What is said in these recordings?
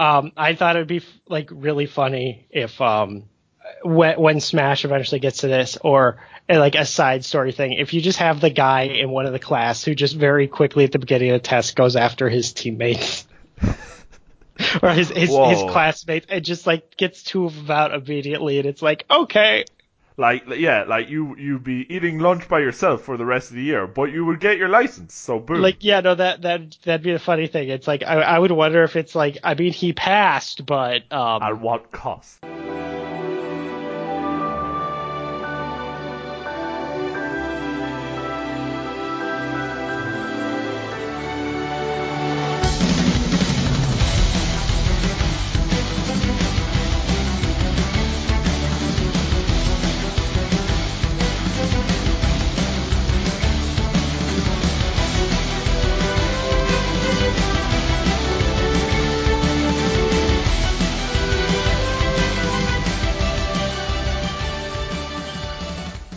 Um, I thought it would be like really funny if um, when, when Smash eventually gets to this, or uh, like a side story thing, if you just have the guy in one of the class who just very quickly at the beginning of the test goes after his teammates. or his his, his classmates and just like gets two of them out immediately and it's like okay like yeah, like you you'd be eating lunch by yourself for the rest of the year, but you would get your license. So boom. Like yeah, no, that that that'd be a funny thing. It's like I I would wonder if it's like I mean he passed, but um at what cost?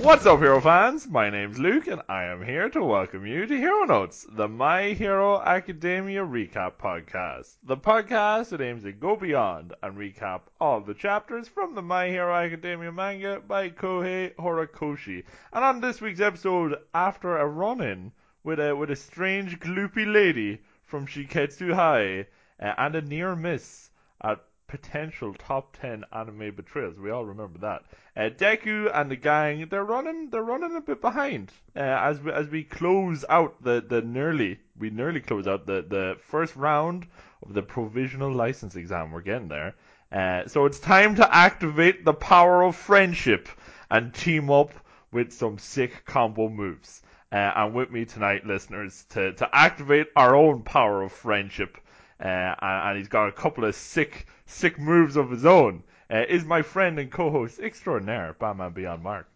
What's up, Hero fans? My name's Luke, and I am here to welcome you to Hero Notes, the My Hero Academia recap podcast. The podcast that aims to go beyond and recap all the chapters from the My Hero Academia manga by Kohei Horikoshi. And on this week's episode, after a run-in with a with a strange gloopy lady from Shiketsu High uh, and a near miss at potential top 10 anime betrayals. We all remember that. Uh, Deku and the gang, they're running, they're running a bit behind. Uh, as we, as we close out the, the nearly, we nearly close out the, the first round of the provisional license exam. We're getting there. Uh, so it's time to activate the power of friendship and team up with some sick combo moves. Uh, and with me tonight, listeners, to, to activate our own power of friendship. Uh, and, he's got a couple of sick sick moves of his own, uh, is my friend and co-host extraordinaire, Batman Beyond Mark.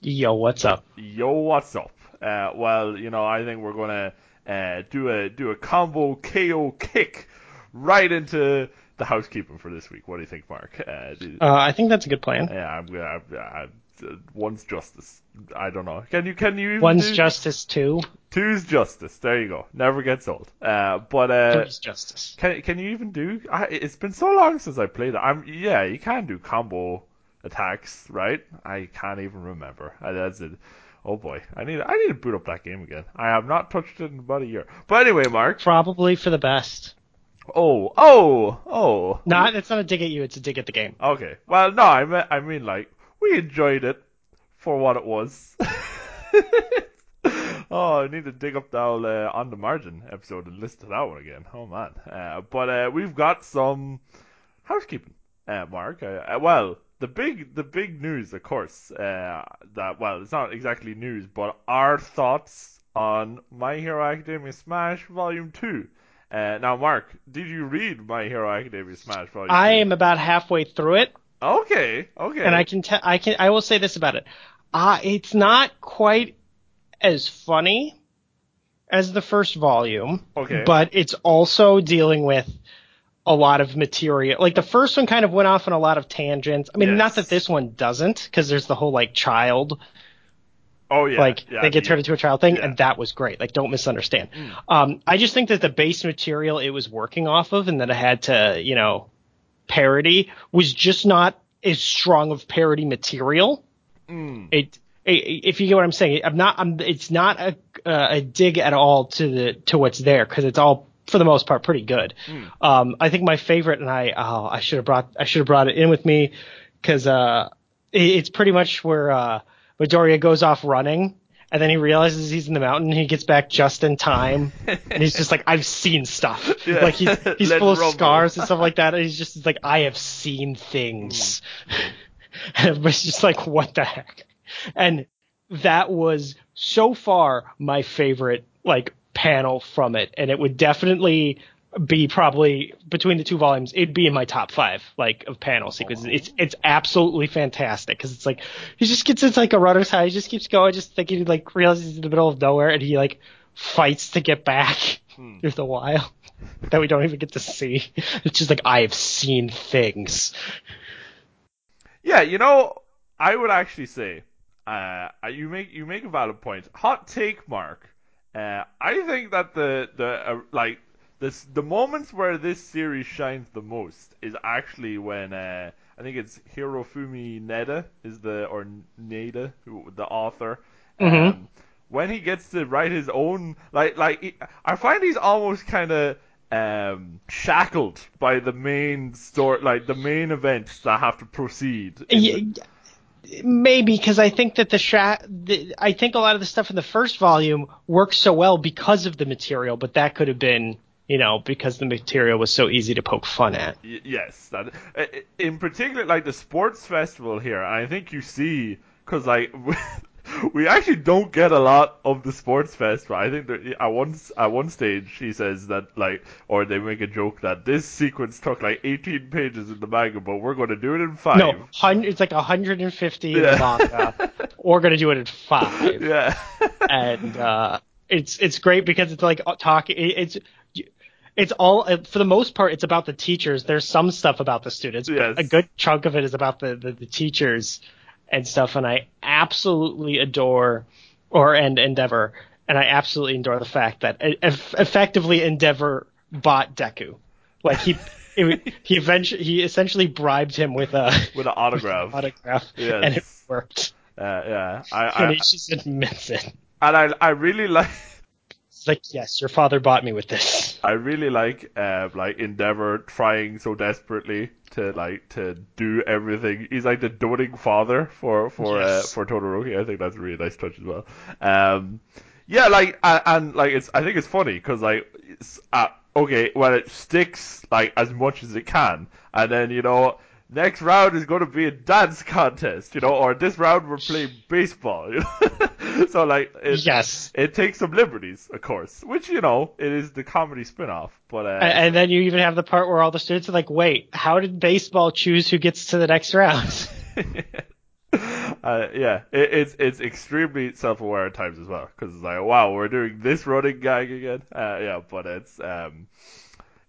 Yo, what's up? Yo, what's up? Uh, well, you know, I think we're gonna uh, do a do a combo KO kick right into the housekeeping for this week. What do you think, Mark? Uh, uh I think that's a good plan. Yeah, I'm, I'm, I'm, one's justice. I don't know. Can you can you one's do... justice two? Two's justice. There you go. Never gets old. Uh, but uh, Three's justice. Can can you even do? I, it's been so long since I played it. I'm yeah. You can do combo attacks, right? I can't even remember. I, that's it. Oh boy, I need I need to boot up that game again. I have not touched it in about a year. But anyway, Mark. Probably for the best. Oh, oh, oh. No, it's not a dig at you. It's a dig at the game. Okay. Well, no, I mean, I mean like we enjoyed it for what it was. oh, I need to dig up the old, uh, on the margin episode and listen to that one again. Oh man. Uh, but uh, we've got some housekeeping, uh, Mark. Uh, uh, well, the big the big news, of course, uh, that well, it's not exactly news, but our thoughts on My Hero Academia Smash Volume Two. Uh, now, Mark, did you read My Hero Academia Smash Volume? I 2? am about halfway through it. Okay, okay. And I can tell, I can, I will say this about it. Uh, it's not quite as funny as the first volume. Okay. But it's also dealing with a lot of material. Like the first one kind of went off on a lot of tangents. I mean, yes. not that this one doesn't, because there's the whole like child. Oh yeah. Like yeah, they get turned yeah. into a child thing, Yeah. and that was great. Like don't misunderstand. Mm. Um, I just think that the base material it was working off of, and that it had to, you know, parody was just not as strong of parody material. Mm. It, it, if you get what I'm saying, I'm not. I'm. It's not a uh, a dig at all to the to what's there because it's all for the most part pretty good. Mm. Um, I think my favorite, and I oh, I should have brought I should have brought it in with me because uh, it, it's pretty much where uh, Midoriya goes off running. And then he realizes he's in the mountain. And he gets back just in time, and he's just like, "I've seen stuff." Yeah. Like he's he's full of rumble. scars and stuff like that. And he's just like, "I have seen things." Mm. and everybody's just like, "What the heck?" And that was so far my favorite like panel from it, and it would definitely be probably between the two volumes. It'd be in my top five like of panel sequences. It's it's absolutely fantastic because it's like he just gets into like a runner's high. He just keeps going, just thinking he like realizes he's in the middle of nowhere, and he like fights to get back Hmm. through the wild that we don't even get to see. It's just like I have seen things. Yeah, you know, I would actually say, uh, you make you make a valid point. Hot take, Mark. Uh, I think that the the uh, like this the moments where this series shines the most is actually when uh, I think it's Hirofumi Neda is the or Neda who, the author. Mhm. Um, when he gets to write his own like like he- I find he's almost kind of um shackled by the main story like the main events that have to proceed the- maybe because I think that the, sha- the I think a lot of the stuff in the first volume works so well because of the material, but that could have been you know because the material was so easy to poke fun at. Y- yes, that i- in particular, like the sports festival here, I think you see because like we actually don't get a lot of the sports festival. I think that at one at one stage he says that like, or they make a joke that this sequence took like 18 pages in the manga, but we're going to do it in five. No, hun- it's like 150 in Yeah. the manga. We're gonna do it in five. Yeah. and uh, it's it's great because it's like talking. It's it's all for the most part. It's about the teachers. There's some stuff about the students, but a good chunk of it is about the, the the teachers and stuff. And I absolutely adore or and Endeavor, and I absolutely adore the fact that effectively Endeavor bought Deku. Like he. It, he eventually he essentially bribed him with a With an autograph. autograph, Yes. and it worked. Uh, yeah. I, And I he just admits it. and I I really like. It's like, yes, your father bought me with this. I really like uh, like Endeavor trying so desperately to like to do everything. He's like the doting father for for Yes. uh, for Todoroki. I think that's a really nice touch as well. Um, yeah, like and, and like it's I think it's funny because like it's, uh, okay, well it sticks like as much as it can, and then you know. Next round is going to be a dance contest, you know, or this round we're playing baseball, you know. so like, it, Yes. it takes some liberties, of course, which you know it is the comedy spin-off. But uh, And then you even have the part where all the students are like, wait, how did baseball choose who gets to the next round? uh, yeah, it, it's it's extremely self-aware at times as well because it's like, wow, we're doing this running gag again. Uh, yeah, but it's um,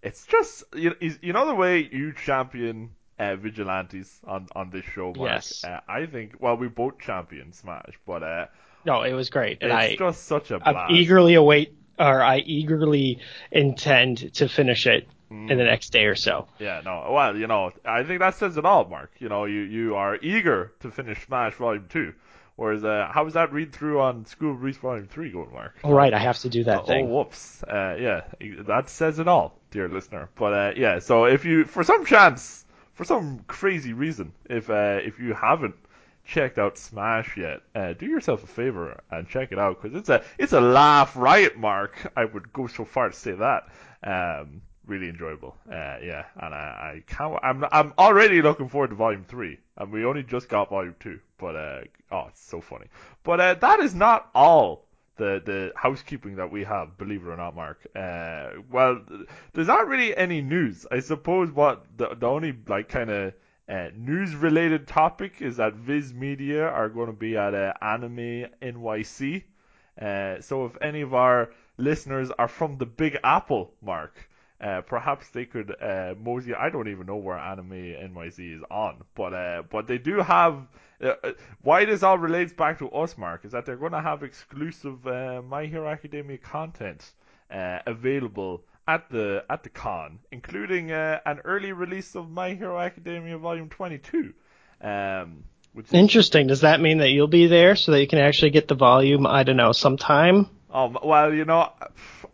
it's just you you know the way you champion uh, vigilantes on on this show, Mark. Yes. Uh, I think well we both champion Smash, but uh, No, it was great. And it's I, just such a blast. I eagerly await, or I eagerly intend to finish it in the next day or so. Yeah, no. Well, you know, I think that says it all, Mark. You know, you you are eager to finish Smash Volume Two, whereas uh, how was that read through on School of Reese Volume Three going, Mark? All right, I have to do that Oh, thing. Oh, whoops. Uh, yeah, that says it all, dear listener. But uh, yeah, so if you, for some chance, for some crazy reason, if uh, if you haven't checked out Smash yet, uh, do yourself a favor and check it out because it's a it's a laugh riot, Mark. I would go so far to say that. Um, really enjoyable. Uh, yeah, and I, I can't. I'm I'm already looking forward to Volume Three, and we only just got Volume Two. But uh, oh, it's so funny. But uh, that is not all the the housekeeping that we have, believe it or not, Mark. Uh, well, th- there's not really any news. I suppose what the the only like kind of uh, news related topic is that Viz Media are going to be at uh, Anime NYC. Uh, so if any of our listeners are from the Big Apple, Mark, uh, perhaps they could uh, mosey. I don't even know where Anime NYC is on, but uh, but they do have. Uh, uh, why this all relates back to us, Mark, is that they're going to have exclusive uh, My Hero Academia content available at the at the con, including uh, an early release of My Hero Academia Volume 22. Um, which is Interesting. Does that mean that you'll be there so that you can actually get the volume? I don't know, sometime. Um, well, you know,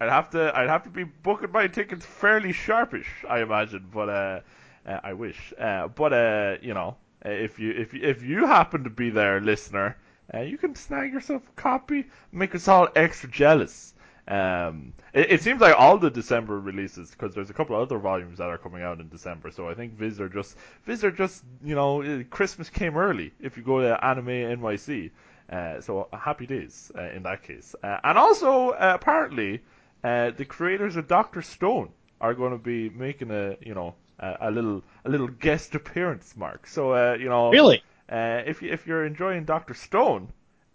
I'd have to, I'd have to be booking my tickets fairly sharpish, I imagine. But uh, uh I wish. Uh, but uh, you know, if you, if you, if you happen to be there, listener, uh, you can snag yourself a copy. Make us all extra jealous. Um, it, it seems like all the December releases, because there's a couple of other volumes that are coming out in December. So I think Viz are just, Viz are just, you know, uh, Christmas came early. If you go to Anime NYC. Uh, so happy days uh, in that case. Uh, and also, uh, apparently, uh, the creators of Doctor Stone are going to be making a you know a, a little a little guest appearance, Mark. So uh, you know, Really? uh, if you if you're enjoying Doctor Stone,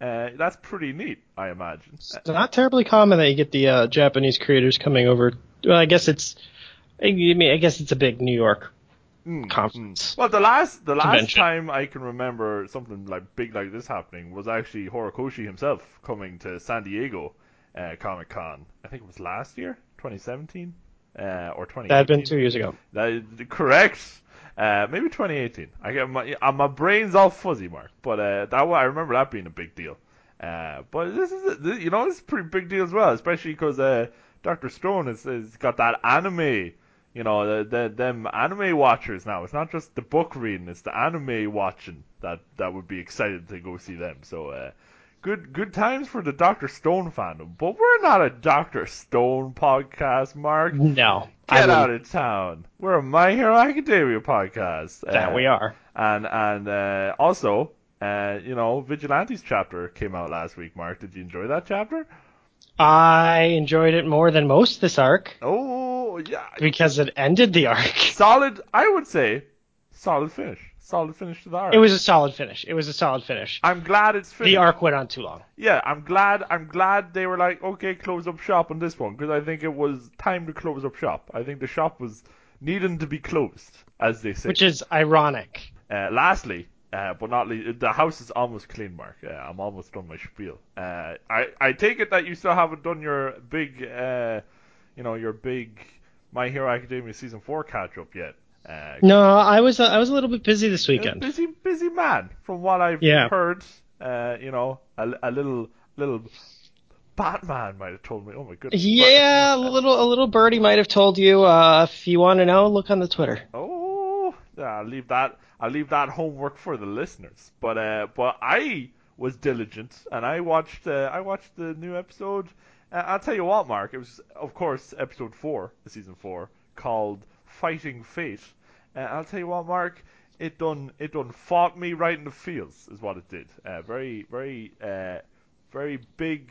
uh, that's pretty neat, I imagine. It's not terribly common that you get the uh, Japanese creators coming over. Well, I guess it's. I mean, I guess it's a big New York Mm, conference. Well, the last the last Convention. time I can remember something like big like this happening was actually Horikoshi himself coming to San Diego uh, Comic Con. I think it was last year, 2017. uh, or 2018. That had been two years ago. That is correct. Uh, maybe 2018. I get my uh, my brain's all fuzzy, Mark. But uh, that one, I remember that being a big deal. Uh, but this is this, you know it's a pretty big deal as well, especially because uh, Doctor Stone has, has got that anime. You know, the, the them anime watchers now. It's not just the book reading; it's the anime watching that that would be excited to go see them. So, uh, good good times for the Doctor Stone fandom. But we're not a Doctor Stone podcast, Mark. No, Get out of town. We're a My Hero Academia podcast. That Uh, we are. And and uh, also, uh, you know, Vigilantes chapter came out last week. Mark, did you enjoy that chapter? I enjoyed it more than most this arc Oh yeah, because it ended the arc. solid. I would say solid finish. Solid finish to the arc. It was a solid finish. It was a solid finish. I'm glad it's finished. The arc went on too long. Yeah, I'm glad. I'm glad they were like, okay, close up shop on this one because I think it was time to close up shop. I think the shop was needing to be closed, as they say. Which is ironic. Uh, lastly, uh, but not least, the house is almost clean, Mark. Uh, I'm almost done my spiel. Uh, I I take it that you still haven't done your big, uh, you know, your big My Hero Academia season four catch up yet. Uh, No, I was I was a little bit busy this weekend. busy, busy man, from what I've Yeah. heard. Uh, you know, a, a little, little Batman might have told me. Oh my goodness. Yeah, a little a little birdie might have told you. Uh, if you want to know, look on the Twitter. Oh, yeah, I'll leave that. I'll leave that homework for the listeners. But uh, but I was diligent and I watched. Uh, I watched the new episode. Uh, I'll tell you what, Mark. It was, of course, episode four, the season four, called "Fighting Fate." Uh, I'll tell you what, Mark. It done. It done fought me right in the feels, is what it did. Uh, very, very, uh, very big,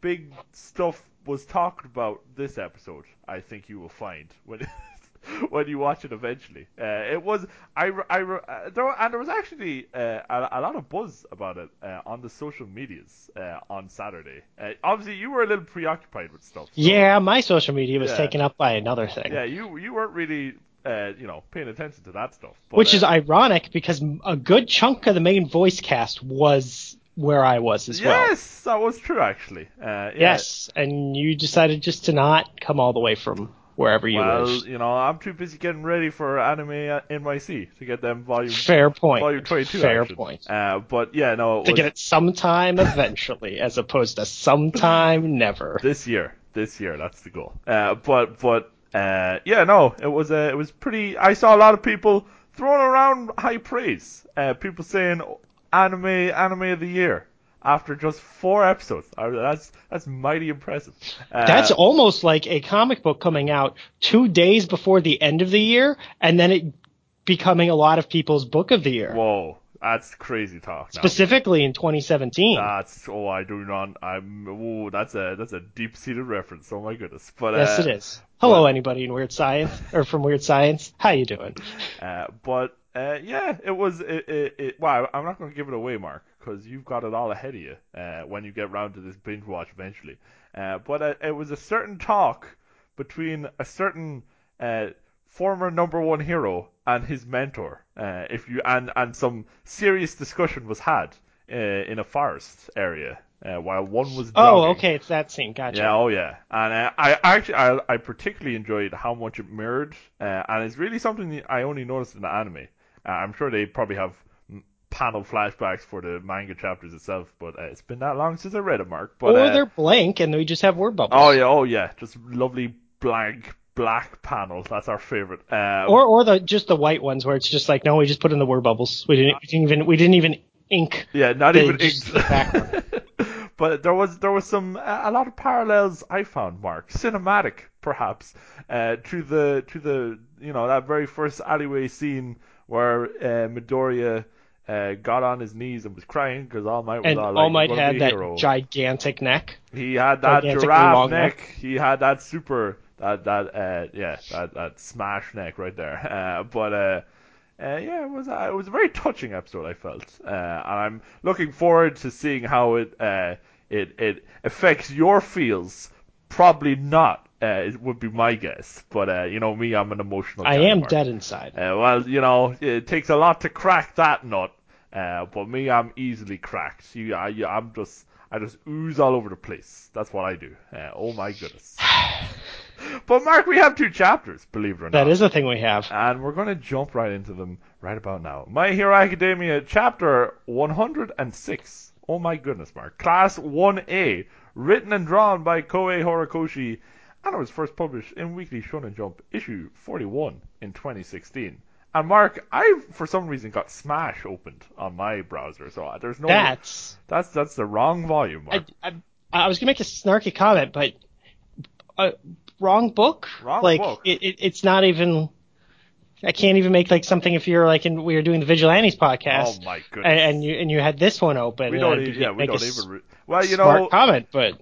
big stuff was talked about this episode. I think you will find when when you watch it eventually. Uh, it was I I uh, there and there was actually uh, a, a lot of buzz about it uh, on the social medias uh, on Saturday. Uh, obviously, you were a little preoccupied with stuff. so- Yeah, my social media was Yeah. taken up by another thing, yeah, you you weren't really uh, you know paying attention to that stuff. But, which is ironic because a good chunk of the main voice cast was where I was as well. yes, that was true actually. Uh, yeah. Yes, and you decided just to not come all the way from wherever you Well, live. you know, I'm too busy getting ready for Anime NYC to get them volume Fair point. volume 22 Fair action. point. Uh, but yeah, no, to was get it sometime eventually, as opposed to sometime never. this year. This year, that's the goal. Uh, but but uh, yeah, no, it was uh, it was pretty. I saw a lot of people throwing around high praise. Uh, people saying anime anime of the year after just four episodes. That's that's mighty impressive. Uh, That's almost like a comic book coming out two days before the end of the year, and then it becoming a lot of people's book of the year, whoa. That's crazy talk. now. specifically in 2017. That's oh I do not I'm oh that's a that's a deep seated reference. Oh my goodness. But yes, uh, it is. Hello, but- anybody in Weird Science or from Weird Science? How you doing? Uh, but uh, yeah, it was it, it, it wow, I'm not going to give it away, Mark, because you've got it all ahead of you uh, when you get round to this binge watch eventually. Uh, but uh, it was a certain talk between a certain uh, former number one hero and his mentor. Uh, if you and and some serious discussion was had uh, in a forest area uh, while one was Oh, okay, it's that scene. Gotcha. Yeah, oh yeah, and uh, I actually I, I particularly enjoyed how much it mirrored, uh, and it's really something that I only noticed in the anime. Uh, I'm sure they probably have panel flashbacks for the manga chapters itself, but uh, it's been that long since I read it, Mark. But or uh, they're blank and we just have word bubbles. oh yeah, oh yeah, just lovely blank black panels. That's our favorite. Uh, Or or the just the white ones where it's just like no, we just put in the word bubbles. We didn't, we didn't even we didn't even ink. Yeah, not They even the background. but there was there was some a lot of parallels I found, Mark, cinematic perhaps, uh, to the to the you know that very first alleyway scene where uh, Midoriya uh, got on his knees and was crying because All Might was And all like, All Might had that hero." gigantic neck. He had that giraffe neck. neck. He had that super that that uh yeah that that smash neck right there. Uh, but uh, uh yeah, it was uh, it was a very touching episode. I felt, uh, and I'm looking forward to seeing how it uh it it affects your feels. Probably not. Uh, it would be my guess, but uh, you know me, I'm an emotional. I am dead inside. Uh, well, you know, it takes a lot to crack that nut. Uh, but me, I'm easily cracked. You, I, you- I'm just, I just ooze all over the place. That's what I do. Uh, oh my goodness. but Mark, we have two chapters, believe it or not. That is a thing we have. and we're going to jump right into them right about now. My Hero Academia, chapter 106. Oh my goodness, Mark. Class 1A, written and drawn by Kohei Horikoshi, and it was first published in Weekly Shonen Jump, issue 41 in 2016. And Mark, I for some reason got Smash opened on my browser, so uh, there's no. That's that's that's the wrong volume, Mark. I, I, I was gonna make a snarky comment, but uh, wrong book. Wrong like book. It, it, it's not even. I can't even make like something if you're like in we were doing the Vigilantes podcast. oh my goodness. and, and you and you had this one open. we don't even. Yeah, we don't even. Re- well, you smart know, comment, but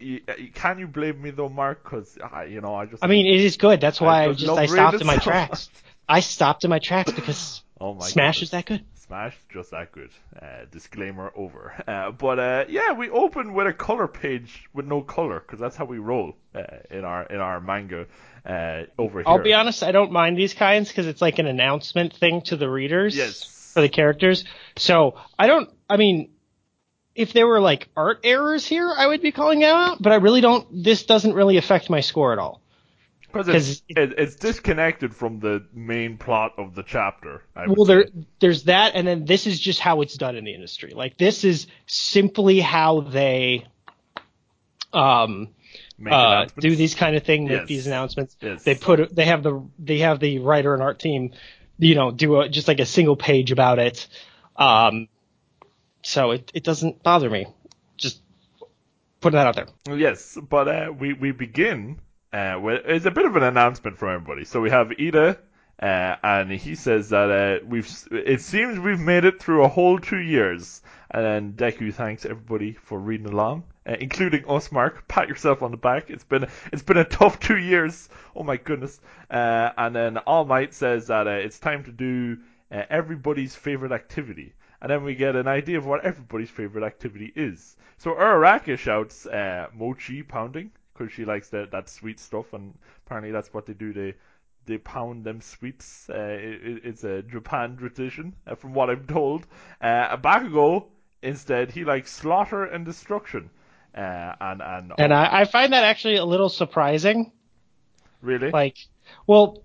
y- can you blame me though, Mark? Because you know, I just. I mean it is good. That's why I, just just I stopped in my so tracks. I stopped in my tracks because Oh my Smash goodness. is that good. Smash just that good. Uh, disclaimer over. Uh, but uh, yeah, we open with a color page with no color because that's how we roll uh, in our in our manga uh, over here. I'll be honest, I don't mind these kinds because it's like an announcement thing to the readers Yes. for the characters. So I don't. I mean, if there were like art errors here, I would be calling them out. But I really don't. This doesn't really affect my score at all. Because it's, it, it's disconnected from the main plot of the chapter. Well, there, say. there's that, and then this is just how it's done in the industry. Like this is simply how they um, uh, do these kind of thing, make Yes. these announcements. Yes. They put they have the they have the writer and art team, you know, do a, just like a single page about it. Um, so it it doesn't bother me. Just putting that out there. Yes, but uh, we we begin uh, it's a bit of an announcement from everybody. So we have Ida, uh, and he says that uh, we've it seems we've made it through a whole two years. And Deku thanks everybody for reading along, uh, including us, Mark. Pat yourself on the back. It's been it's been a tough two years. Oh my goodness. Uh, and then All Might says that uh, it's time to do uh, everybody's favorite activity. And then we get an idea of what everybody's favorite activity is. So Uraraka shouts mochi pounding because she likes that that sweet stuff, and apparently that's what they do. They they pound them sweets. Uh, it, it's a Japan tradition, uh, from what I'm told. Uh, Bakugo instead he likes slaughter and destruction. Uh, and and, And I, I find that actually a little surprising. really Like, well,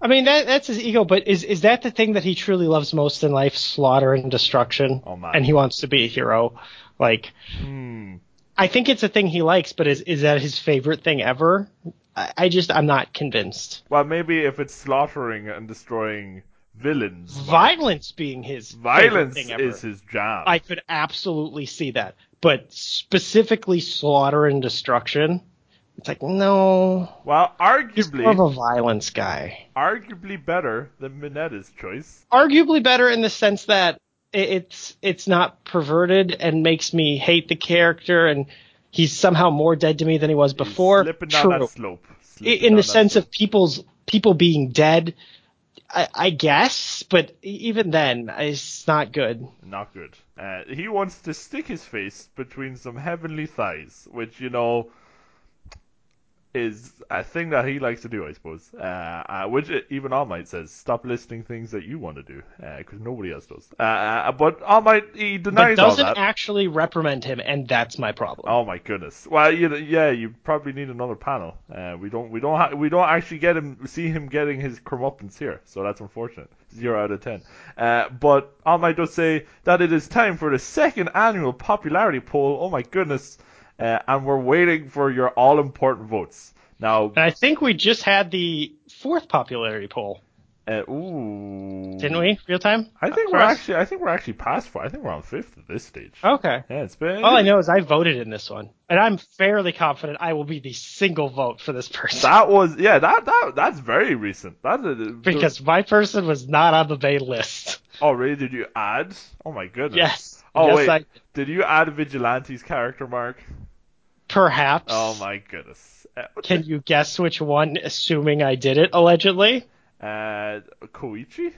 I mean that that's his ego, but is is that the thing that he truly loves most in life? Slaughter and destruction. Oh, man. And he wants to be a hero. Like, Hmm. I think it's a thing he likes, but is is that his favorite thing ever? I, I just I'm not convinced. Well, maybe if it's slaughtering and destroying villains, Violence being his violence thing ever. is his jam. I could absolutely see that, but specifically slaughter and destruction. It's like no, well, he's more of a violence guy. arguably better than Mineta's choice. arguably better in the sense that it's it's not perverted and makes me hate the character and he's somehow more dead to me than he was before. slipping down True. that slope. Slipping in the sense slope. of people's people being dead, I, I guess, but even then, it's not good. Not good. Uh, he wants to stick his face between some heavenly thighs, which, you know, is a thing that he likes to do, I suppose. Uh, uh, which uh, even All Might says, stop listing things that you want to do, because nobody else does. Uh, uh, but All Might, he But denies all doesn't actually reprimand him, and that's my problem. Oh my goodness. Well, you, yeah, you probably need another panel. Uh, we don't, we don't, ha- we don't actually get him, see him getting his comeuppance here, so that's unfortunate. Zero out of ten. Uh, but All Might does say that it is time for the second annual popularity poll. Oh my goodness. Uh, and we're waiting for your all-important votes. Now, And I think we just had the fourth popularity poll, uh, ooh, didn't we? Real time? I think For we're us? actually, I think we're actually past four. I think we're on fifth at this stage. Okay. Yeah, it's been. All I know is I voted in this one, and I'm fairly confident I will be the single vote for this person That was, yeah, that that that's very recent. That's a, because my person was not on the main list. Oh, really? Did you add? Oh my goodness. Yes. Oh yes, wait. I, Did you add Vigilante's character, Mark? Perhaps. Oh my goodness. Uh, Can you guess which one? Assuming I did it allegedly. Uh, Koichi?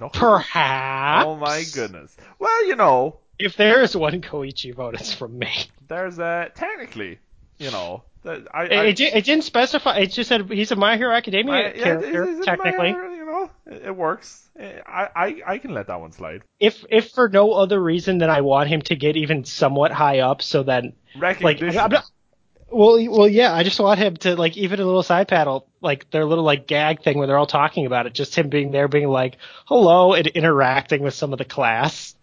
No. Perhaps. Oh my goodness. Well, you know, If there is one Koichi vote, it's from me. there's a. technically, you know, I. It, I it, it didn't specify. It just said he's a My Hero Academia character, technically. Know, it, it works. I, I I can let that one slide. If if for no other reason than I want him to get even somewhat high up, so then like. I'm not, Well, well, yeah. I just want him to like even a little side paddle, like their little like gag thing where they're all talking about it. Just him being there, being like hello and interacting with some of the class.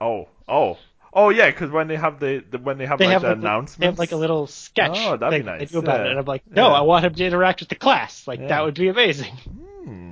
Oh, oh, oh yeah, because when they have the, the when they have They like have the like, announcements, they have like a little sketch Oh, that'd be nice, they do about yeah. it, and I'm like, no, Yeah. I want him to interact with the class. Like Yeah. that would be amazing. Hmm.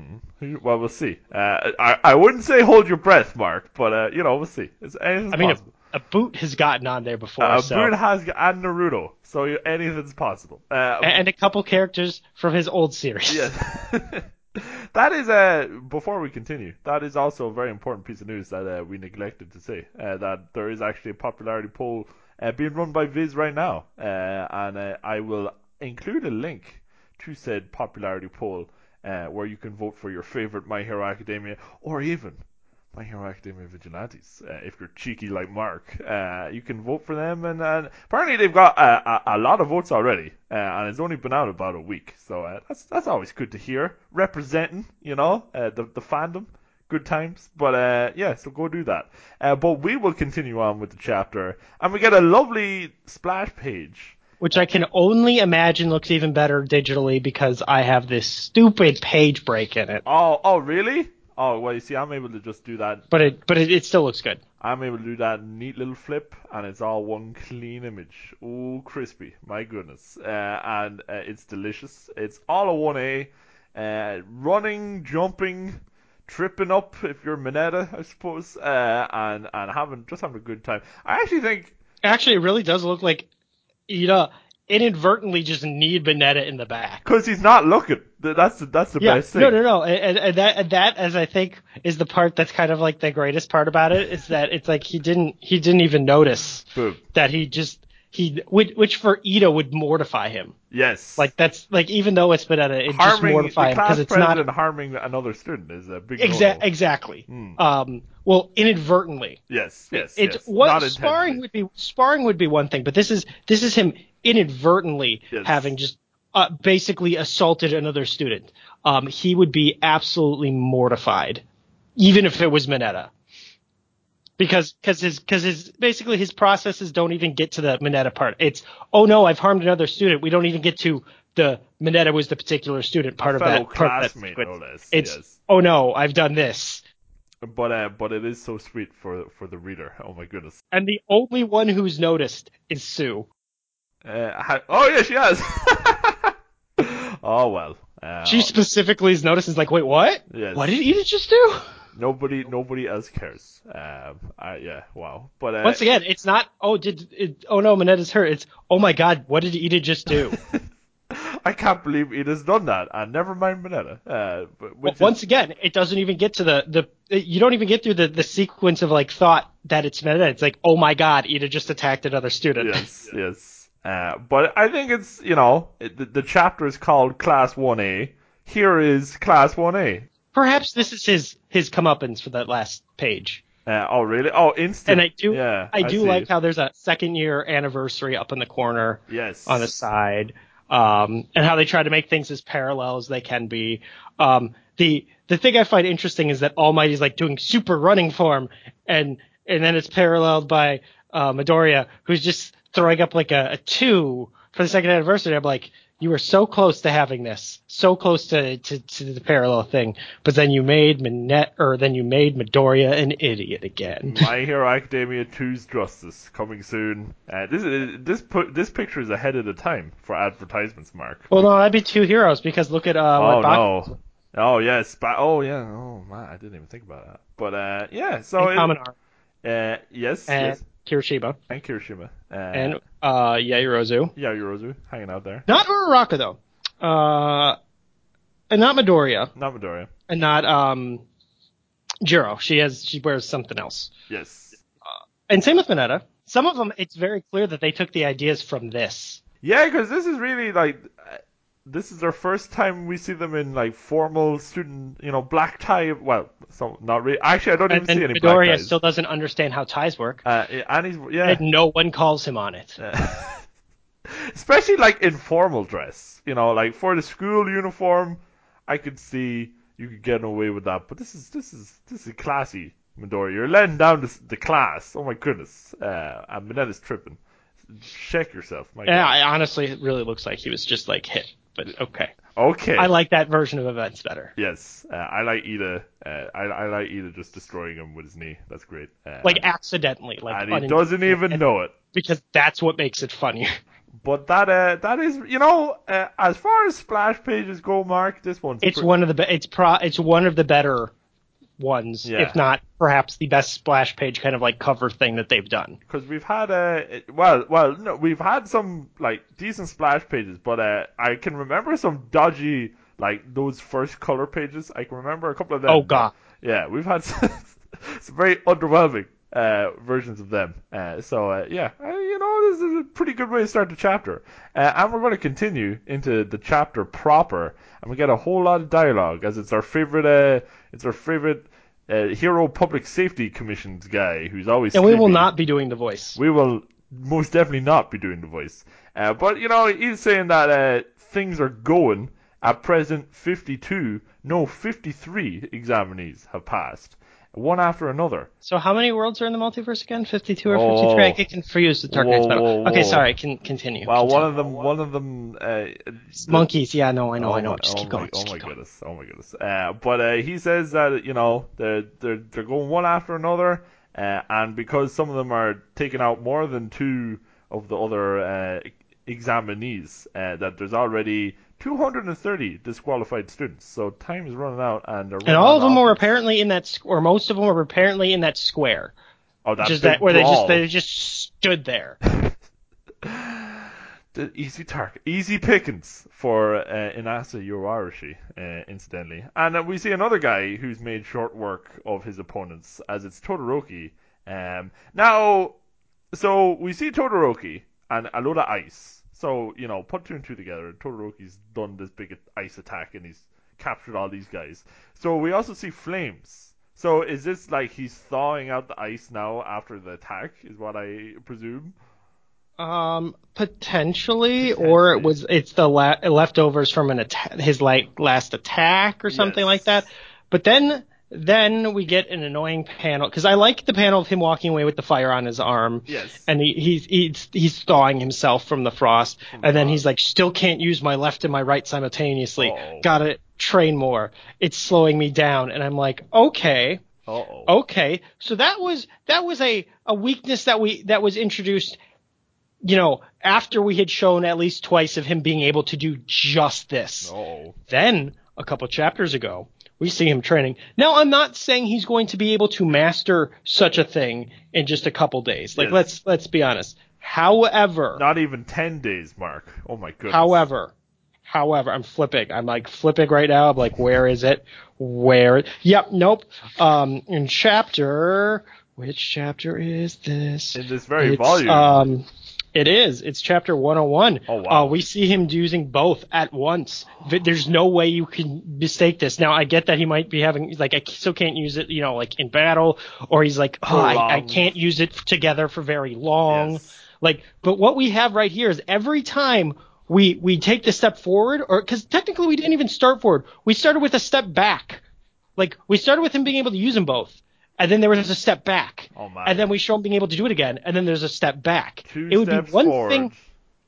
Well, we'll see. Uh, I I wouldn't say hold your breath, Mark, but uh, you know we'll see. It's anything's I mean, a, possible. a boot has gotten on there before, Uh, so. Boone has and Naruto, so anything's possible. Uh, and, and a couple characters from his old series. Yes. that is uh before we continue, that is also a very important piece of news that uh, we neglected to say. Uh, that there is actually a popularity poll uh, being run by Viz right now, uh, and uh, I will include a link to said popularity poll uh, where you can vote for your favorite My Hero Academia or even my Hero Academia Vigilantes. Uh, if you're cheeky like Mark, uh, you can vote for them, and, and apparently they've got a, a, a lot of votes already, uh, and it's only been out about a week, so uh, that's that's always good to hear. Representing, you know, uh, the the fandom, good times. But yeah, so go do that. But we will continue on with the chapter, and we get a lovely splash page. Which I can only imagine looks even better digitally because I have this stupid page break in it. Oh, oh, really? Oh, well, you see, I'm able to just do that But it but it, it still looks good. I'm able to do that neat little flip, and it's all one clean image. Ooh, crispy, my goodness! Uh, and uh, it's delicious. It's all a one A. Uh, running, jumping, tripping up if you're Mineta, I suppose, uh, and and having just having a good time. I actually think Actually, it really does look like Ida inadvertently just need Mineta in the back. because he's not looking. That's the, that's the Yeah, best thing. no, no, no, and, and that and that as I think is the part that's kind of like the greatest part about it is that it's like he didn't he didn't even notice Boom. that he just he which, which for Ida would mortify him. Yes. Like that's like even though it's Mineta, it just harming mortify the him because it's not harming another student is a big Exa- exactly. Hmm. Um, well, inadvertently. Yes, yes, It's yes. what Not sparring would be. Sparring would be one thing, but this is this is him inadvertently Yes. having just uh, basically assaulted another student. Um, he would be absolutely mortified, even if it was Mineta. Because cause his because his basically his processes don't even get to the Mineta part. It's oh no, I've harmed another student. We don't even get to the Mineta was the particular student part of that part of that classmate, sequence. no less. It's yes. oh no, I've done this. But uh, but it is so sweet for for the reader. Oh my goodness. And the only one who's noticed is Tsu. Uh, ha- oh yeah, she has. oh well. Uh, She specifically is noticed and is like, wait, what? Yes. What did Ida just do? Nobody nobody else cares. Um, I, yeah, wow. But uh, Once again, it's not, oh, did, it, oh no, Mineta's hurt. It's, oh my god, what did Ida just do? I can't believe it has done that. And never mind Minetta. Uh, but, Well, which once again, it doesn't even get to the, the, you don't even get through the, the sequence of like thought that it's Manetta. It's like, oh my god, Ida just attacked another student. yes, yes. Uh, but I think it's you know it, the, the chapter is called Class One A. Here is Class One A. Perhaps this is his, his comeuppance for that last page. Uh, oh really? Oh, instant. And I do, Yeah, I do see. like how there's a second year anniversary up in the corner. Yes. on the side, um, and how they try to make things as parallel as they can be. Um, the the thing I find interesting is that All Might's like doing super running form, and and then it's paralleled by uh, Midoriya, who's just throwing up like a, a two for the second anniversary. I'm like, you were so close to having this, so close to, to, to the parallel thing, but then you made Minette, or then you made Midoriya an idiot again. My Hero Academia 2's Justice coming soon. Uh, this is this put this picture is ahead of the time for advertisements, Mark. Well, no, that'd be two heroes because look at uh, oh no. Oh yes, but oh yeah. Oh man, I didn't even think about that. But uh, yeah. So and it- uh, yes, and yes, Kirishima. and Kirishima. Uh, and uh Yaoyorozu. yeah, Yorozu hanging out there. Not Uraraka though. Uh and not Midoriya. Not Midoriya. And not um Jiro. She has she wears something else. Yes. And same with Mineta. Some of them it's very clear that they took the ideas from this. Yeah, because this is really like uh, this is their first time we see them in like formal student, you know, black tie. Well, so not really. Actually, I don't And, even see and any black Midoriya ties. still doesn't understand how ties work. uh, and he's yeah. And no one calls him on it. Especially like in formal dress, you know, like for the school uniform, I could see you could get away with that. But this is this is this is classy, Midori. You're letting down the, the class. Oh my goodness. Uh, and Mineta's tripping. check yourself. My Yeah. I, honestly, it really looks like he was just like hit. But okay, Okay. I like that version of events better. Yes, uh, I like Ida. Uh, I, I like Ida just destroying him with his knee. That's great. Uh, Like accidentally, like and he doesn't even know it. because that's what makes it funny. But that uh, that is, you know, uh, as far as splash pages go, Mark, this one's It's pre- one of the be- it's pro it's one of the better ones, Yeah. if not perhaps the best splash page kind of like cover thing that they've done. because we've had uh, well, well, no, we've had some like decent splash pages, but uh, I can remember some dodgy like those first color pages. I can remember a couple of them. Oh, God. Yeah, we've had some, some very underwhelming uh, versions of them. Uh, so uh, yeah, uh, you know, this is a pretty good way to start the chapter. Uh, and we're going to continue into the chapter proper, and we get a whole lot of dialogue as it's our favorite. Uh, it's our favorite. Uh, hero public safety commissions guy who's always And we will not be doing the voice. We will most definitely not be doing the voice. Uh, but, you know, he's saying that uh, things are going. At present, 52, no, 53 examinees have passed, one after another. So how many worlds are in the multiverse again? 52 or Oh. 53? I get confused with Dark Knight's Okay, whoa. sorry, can continue. Well, continue. one of them, one of them, uh, monkeys. Yeah, no, I know, oh I know. My, Just oh keep my, going. Just oh my going. goodness, oh my goodness. Uh, but uh, he says that you know they're they're they're going one after another, uh, and because some of them are taking out more than two of the other uh, examinees, uh, that there's already 230 disqualified students. So time is running out, and And all of them were apparently in that, squ- or most of them were apparently in that square, oh, that which is that where they just they just stood there. The easy target, easy pickings for uh, Inasa Yoarashi, uh, incidentally. And uh, we see another guy who's made short work of his opponents, as it's Todoroki. Um, now, so we see Todoroki and a load of ice. So you know, put two and two together. And Todoroki's done this big ice attack and he's captured all these guys. So we also see flames. So is this like he's thawing out the ice now after the attack? Is what I presume. Um, potentially, or it was it's the la- leftovers from an atta- his like last attack or something Yes. like that. But then then we get an annoying panel because I like the panel of him walking away with the fire on his arm. Yes. And he, he's he's he's thawing himself from the frost, and then he's like, still can't use my left and my right simultaneously. Uh-oh. Gotta train more. It's slowing me down, and I'm like, okay, Uh oh. okay. So that was that was a a weakness that we that was introduced. You know, after we had shown at least twice of him being able to do just this. Oh. Then, a couple chapters ago, we see him training. Now, I'm not saying he's going to be able to master such a thing in just a couple days. Like, Yes. let's let's be honest. However, Not even ten days, Mark. Oh my goodness. however, however, I'm flipping. I'm like flipping right now. I'm like, where is it? Where? Yep, nope. Um, in chapter, which chapter is this? in this very It's, volume. Um, it is. It's chapter 101. Oh, wow. Uh, we see him using both at once. There's no way you can mistake this. Now, I get that he might be having, like, I still can't use it, you know, like in battle, or he's like, oh, I, I can't use it together for very long. Yes. Like, but what we have right here is every time we, we take the step forward, or, cause technically we didn't even start forward. We started with a step back. Like, we started with him being able to use them both. And then there was a step back. Oh, man. And then we show him being able to do it again. And then there's a step back. Two it would steps be one forward, thing.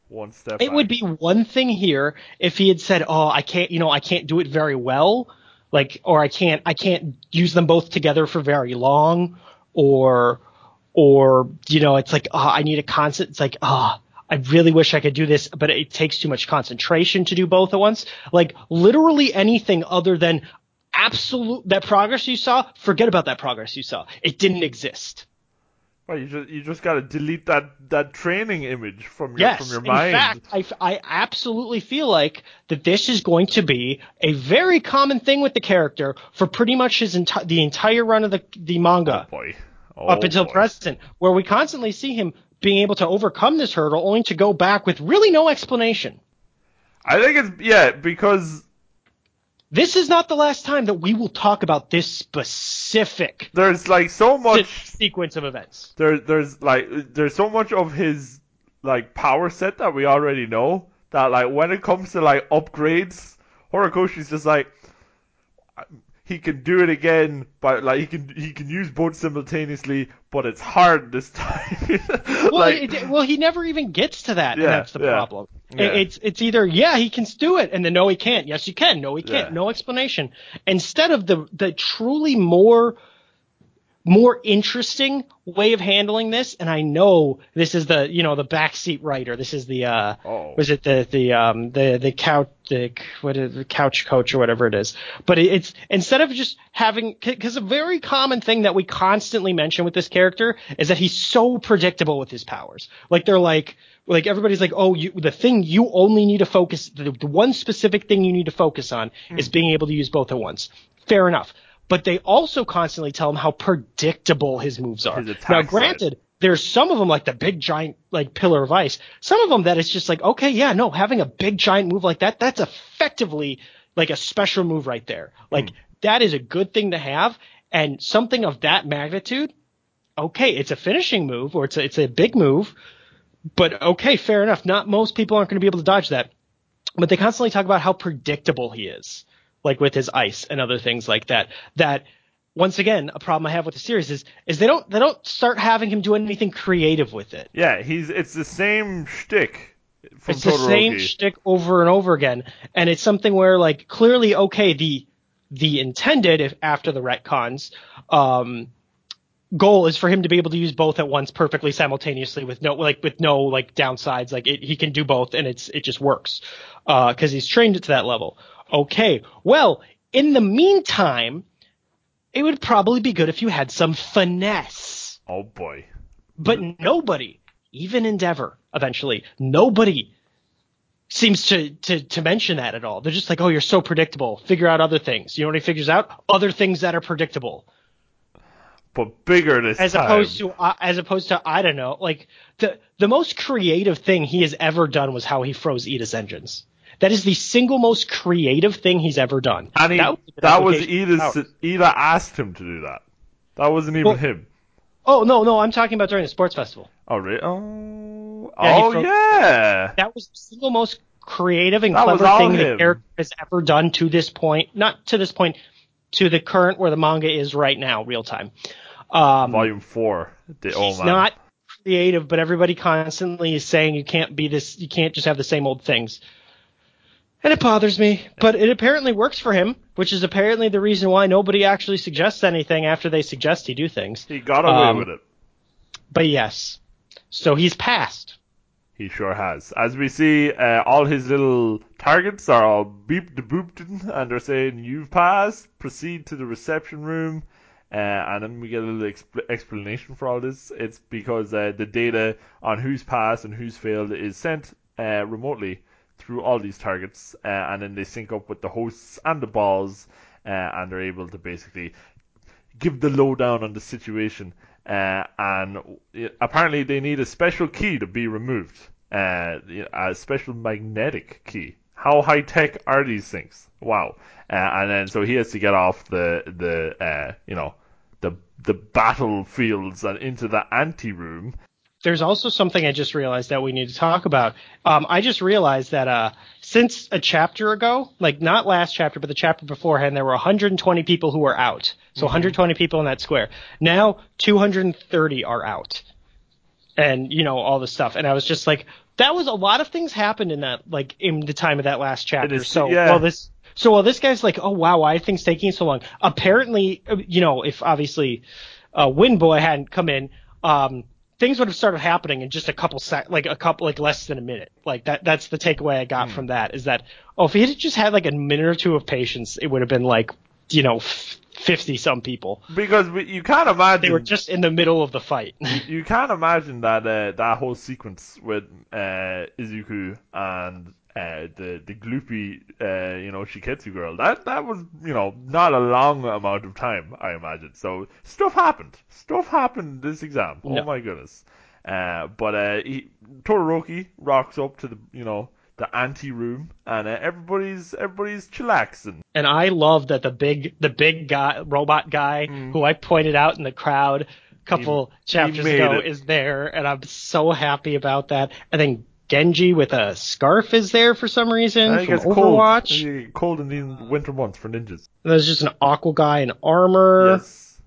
one step. It would be one thing here if he had said, "Oh, I can't, you know, I can't do it very well," like, or I can't, I can't use them both together for very long, or, or you know, it's like, oh, I need a constant. It's like, ah. I really wish I could do this, but it takes too much concentration to do both at once. Like literally anything other than absolute that progress you saw, forget about that progress you saw. It didn't mm-hmm. exist. Well, you just you just gotta delete that that training image from your Yes, from your mind in fact, I, I absolutely feel like that this is going to be a very common thing with the character for pretty much his enti- the entire run of the the oh manga boy. Oh, up until boy. present, where we constantly see him being able to overcome this hurdle, only to go back with really no explanation. I think it's yeah because This is not the last time that we will talk about this specific there's like so much sequence of events. there there's like there's so much of his like power set that we already know that like when it comes to like upgrades, Horikoshi's just like he can do it again, but like he can he can use both simultaneously, but it's hard this time. well, like, it, well, he never even gets to that, Yeah, and that's the yeah, problem. It- yeah. It's it's either yeah he can do it, and then no he can't. Yes you can. No he can't. No explanation. Instead of the the truly more more interesting way of handling this, and I know this is the you know the backseat writer. This is the uh Oh. was it the the um the the couch the what is the couch coach or whatever it is. But it's instead of just having because a very common thing that we constantly mention with this character is that he's so predictable with his powers. Like they're like like everybody's like, oh, you the thing you only need to focus the, the one specific thing you need to focus on is being able to use both at once. Fair enough. But they also constantly tell him how predictable his moves are. Now, granted, there's some of them like the big giant like pillar of ice. Some of them that it's just like, okay, yeah, no, having a big giant move like that, that's effectively like a special move right there. Like hmm. that is a good thing to have, and something of that magnitude. Okay, it's a finishing move or it's a, it's a big move, but okay, fair enough. Not most people aren't going to be able to dodge that, but they constantly talk about how predictable he is, like with his ice and other things like that. That once again, a problem I have with the series is is they don't they don't start having him do anything creative with it. yeah, he's it's the same shtick It's the same shtick over and over again, and it's something where like clearly okay the the intended if after the retcons um goal is for him to be able to use both at once perfectly simultaneously with no like with no like downsides like it, he can do both and it's it just works uh cuz he's trained it to that level okay well in the meantime it would probably be good if you had some finesse oh boy. but nobody, even Endeavor, eventually, nobody seems to, to, to mention that at all. They're just like, oh, you're so predictable. Figure out other things. You know what he figures out? Other things that are predictable. But bigger this As time. opposed to, uh, as opposed to, I don't know, like the, the most creative thing he has ever done was how he froze Ida's engines. That is the single most creative thing he's ever done. That that, was was, an application of Ida. asked him to do that. That wasn't even Well- him. Oh, no, no, I'm talking about during the sports festival. Oh, really? Oh, Yeah, oh fro- yeah. that was the single most creative and That clever thing the him. character has ever done to this point. Not to this point, to the current where the manga is right now, real time. Um, Volume four. The he's old man. not creative, but everybody constantly is saying you can't be this, you can't just have the same old things. And it bothers me, but it apparently works for him, which is apparently the reason why nobody actually suggests anything after they suggest he do things. He got away Um, with it. But yes, so he's passed. He sure has. As we see, uh, all his little targets are all beeped booped and they're saying, You've passed, proceed to the reception room. Uh, and then we get a little expl- explanation for all this. It's because uh, the data on who's passed and who's failed is sent uh, remotely through all these targets, uh, and then they sync up with the hosts and the balls, uh, and they're able to basically give the lowdown on the situation. Uh, and apparently they need a special key to be removed. Uh, a special magnetic key. How high tech are these things? Wow. Uh, and then so he has to get off the the uh, you know the the battlefields and into the ante room. There's also something I just realized that we need to talk about. Um, I just realized that uh, since a chapter ago, like not last chapter, but the chapter beforehand, there were 120 people who were out. So 120 people in that square. Now 230 are out, and you know all this stuff. And I was just like, that was a lot of things happened in that, like in the time of that last chapter. is- so yeah. well this. So while this guy's like, oh wow, why are things taking so long? Apparently, uh, you know, if obviously uh, Windboy hadn't come in, um, things would have started happening in just a couple sec, like a couple, like less than a minute. Like that, that's the takeaway I got from that is that, oh, if he had just had like a minute or two of patience, it would have been like, you know, fifty some people. Because you can't imagine They were just in the middle of the fight. you can't imagine that uh, that whole sequence with uh, Izuku and uh, the the gloopy uh, you know Shiketsu girl. That that was you know not a long amount of time, I imagine. So stuff happened. Stuff happened this exam. Oh No. my goodness. Uh, but uh, he, Todoroki rocks up to the you know the ante room, and uh, everybody's everybody's chillaxing. and I love that the big, the big guy, robot guy who I pointed out in the crowd a couple chapters made ago it. is there, and I'm so happy about that. And then Genji with a scarf is there for some reason I think from it's cold. Overwatch. It's Cold in the winter months for ninjas. There's just an aqua guy in armor. Yes.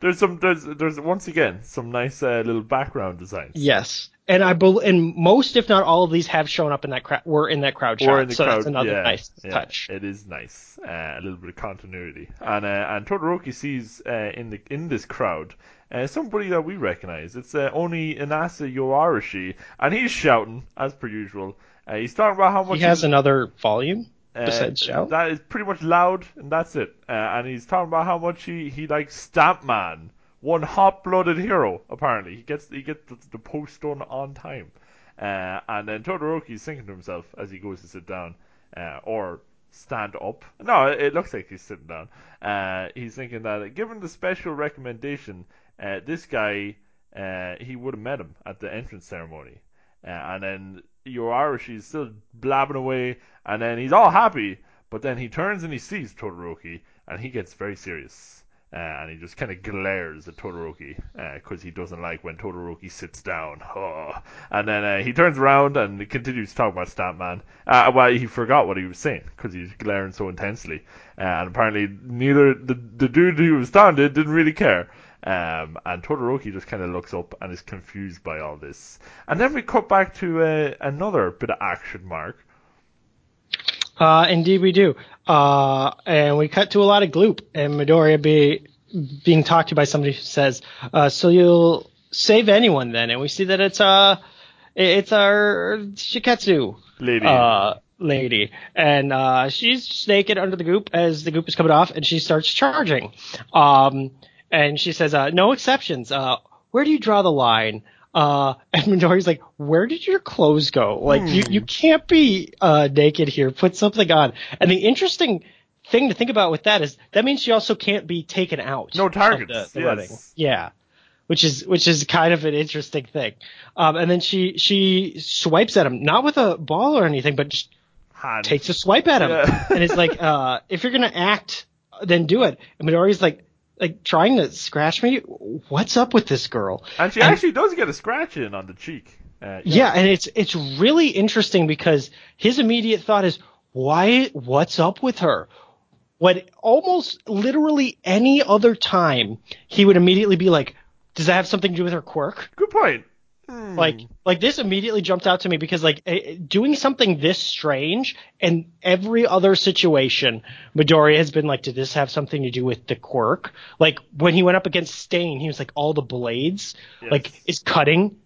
There's some. There's there's once again some nice uh, little background designs. Yes. And I bel and most, if not all of these, have shown up in that crowd. Were in that crowd shot. So crowd, that's another yeah, nice yeah, touch. It is nice, uh, a little bit of continuity, and uh, and Todoroki sees uh, in the in this crowd uh, somebody that we recognize. It's uh, Oni Inasa Yoarashi, and he's shouting as per usual. Uh, he's talking about how much He has he's- another volume uh, besides shout. That is pretty much loud, and that's it. Uh, and he's talking about how much he, he likes Stampman, one hot-blooded hero. Apparently, he gets he gets the, the post done on time. Uh, and then Todoroki's thinking to himself as he goes to sit down, uh, or stand up. No, it, it looks like he's sitting down. Uh, he's thinking that given the special recommendation, uh, this guy uh, he would have met him at the entrance ceremony. Uh, and then Yoarashi's still blabbing away, and then he's all happy, but then he turns and he sees Todoroki, and he gets very serious. Uh, and he just kind of glares at Todoroki because he doesn't like when Todoroki sits down. Oh. And then uh, he turns around and continues to talk about Stampman. Uh, well, he forgot what he was saying because he was glaring so intensely. Uh, and apparently, neither the, the dude who was down did didn't really care. Um, and Todoroki just kind of looks up and is confused by all this. And then we cut back to uh, another bit of action, Mark. Uh, indeed, we do. Uh, and we cut to a lot of gloop, and Midoriya be being talked to by somebody who says, uh, "So you'll save anyone then?" And we see that it's uh, it's our Shiketsu Lady. uh lady, and uh, she's naked under the goop as the goop is coming off, and she starts charging. Um, and she says, uh, "No exceptions. Uh, where do you draw the line?" Uh, and Midoriya's like, "Where did your clothes go? Like, you you can't be uh naked here. Put something on." And the interesting thing to think about with that is that means she also can't be taken out. No of targets, The, the yes. Yeah. Which is which is kind of an interesting thing, um, and then she she swipes at him not with a ball or anything, but just Hand. takes a swipe at him, Yeah. and it's like, uh, if you're gonna act, then do it. And Midoriya's like, like trying to scratch me. What's up with this girl? and she and- actually does get a scratch in on the cheek. Uh, Yeah, and it's it's really interesting because his immediate thought is, why? What's up with her? What almost literally any other time he would immediately be like, does that have something to do with her quirk? Good point. Hmm. Like, like this immediately jumped out to me because like doing something this strange and every other situation, Midori has been like, did this have something to do with the quirk? Like when he went up against Stain, he was like, all the blades, Yes. like is cutting.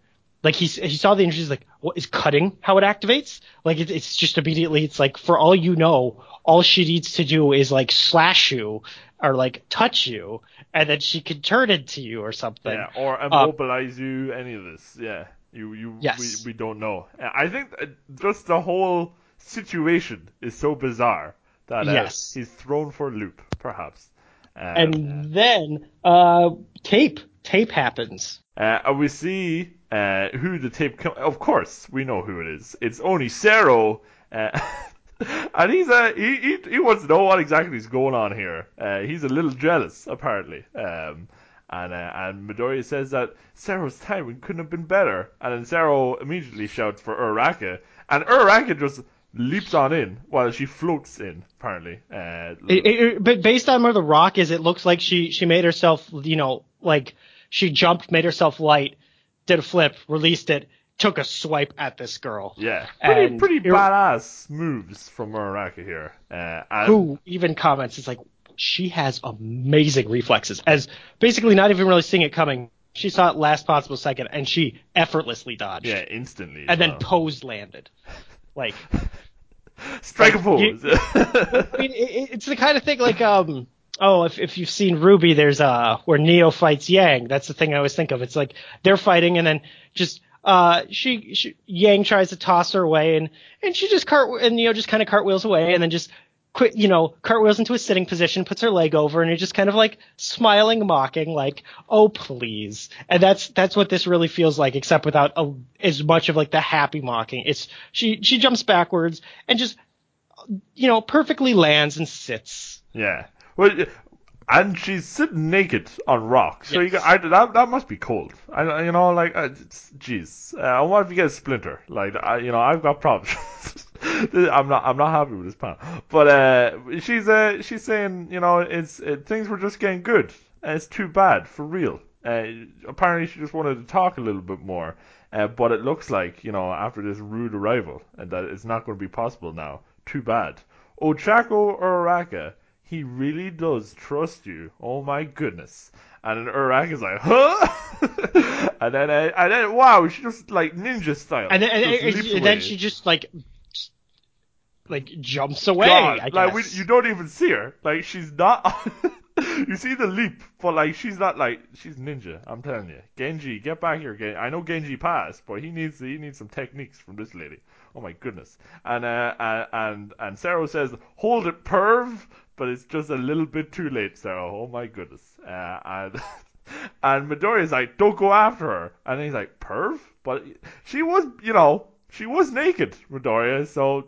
Like he he saw the injuries, like what is cutting? How it activates? Like it, it's just immediately. It's like for all you know, all she needs to do is like slash you or like touch you, and then she can turn into you or something. Yeah, or immobilize you, any of this. Yeah, you you Yes. we, we don't know. Uh, I think uh, just the whole situation is so bizarre that uh, Yes. he's thrown for a loop, perhaps. Um, and then uh tape tape happens uh, and we see uh, who the tape. Com- of course, we know who it is. It's only Sero. Uh, And he's uh, he, he he wants to know what exactly is going on here. Uh, he's a little jealous, apparently. Um, and uh, and Midoriya says that Sero's timing couldn't have been better. And then Sero immediately shouts for Uraraka, and Uraraka just leaps on in while she floats in. Apparently, uh, It, it, but based on where the rock is, it looks like she she made herself, you know, like she jumped, made herself light, did a flip, released it, took a swipe at this girl. yeah, pretty and pretty Ur- badass moves from Uraraka here. Uh, and Who even comments? It's like she has amazing reflexes, as basically not even really seeing it coming. She saw it last possible second, and she effortlessly dodged, yeah, instantly. as and then well. pose landed. Like strike a pose. you- I mean, it, it- it's the kind of thing like um oh if if you've seen RWBY, there's uh where Neo fights Yang. That's the thing I always think of. It's like they're fighting and then just uh she, she Yang tries to toss her away and and she just cart and Neo just kind of cartwheels away and then just quit you know cartwheels into a sitting position, puts her leg over and you're just kind of like smiling, mocking like oh please. And that's that's what this really feels like, except without a, as much of like the happy mocking. It's she she jumps backwards and just you know, perfectly lands and sits. Yeah. Well, and she's sitting naked on rock. So you got, I, that that must be cold. I, you know, like, uh, jeez. Uh, I wonder if you get a splinter. Like, I, you know, I've got problems. I'm not, I'm not happy with this pan. But uh, she's, uh, she's saying, you know, it's it, things were just getting good. And it's too bad for real. Uh, apparently, she just wanted to talk a little bit more. Uh, but it looks like, you know, after this rude arrival, and that it's not going to be possible now. Too bad. Ochako Uraraka, he really does trust you. Oh my goodness. And then is like, huh? and then, uh, and then, wow, she just like ninja style. And then, and, and- then she just like like jumps away. God, like we, you don't even see her. Like she's not. you see the leap, but like she's not like she's ninja. I'm telling you, Genji, get back here, Genji. I know Genji passed, but he needs he needs some techniques from this lady. Oh my goodness. And uh, and and Sero says, "Hold it, perv," but it's just a little bit too late, Sero. Oh my goodness. Uh, and. And Midoriya's like, don't go after her. And he's like, perv? But she was, you know, she was naked, Midoriya, so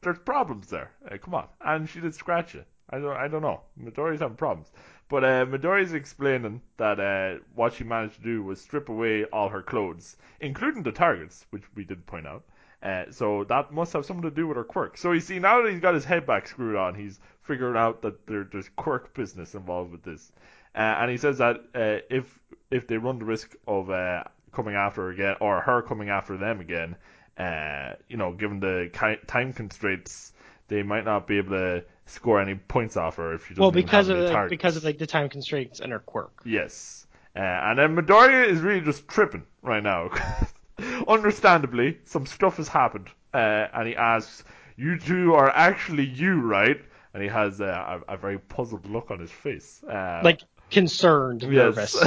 there's problems there. Uh, come on. And she did scratch it. I don't, I don't know. Midoriya's having problems. But uh, Midoriya's explaining that uh, what she managed to do was strip away all her clothes, including the targets, which we did point out. Uh, so that must have something to do with her quirk. So you see, now that he's got his head back screwed on, he's figured out that there, there's quirk business involved with this. Uh, and he says that uh, if if they run the risk of uh, coming after her again or her coming after them again, uh, you know, given the ki- time constraints, they might not be able to score any points off her if she doesn't well, because have of targets. because of like the time constraints and her quirk. Yes. Uh, and then Midoriya is really just tripping right now. Understandably, some stuff has happened. Uh, and he asks, You two are actually you, right? And he has uh, a, a very puzzled look on his face. Uh, Like concerned, nervous.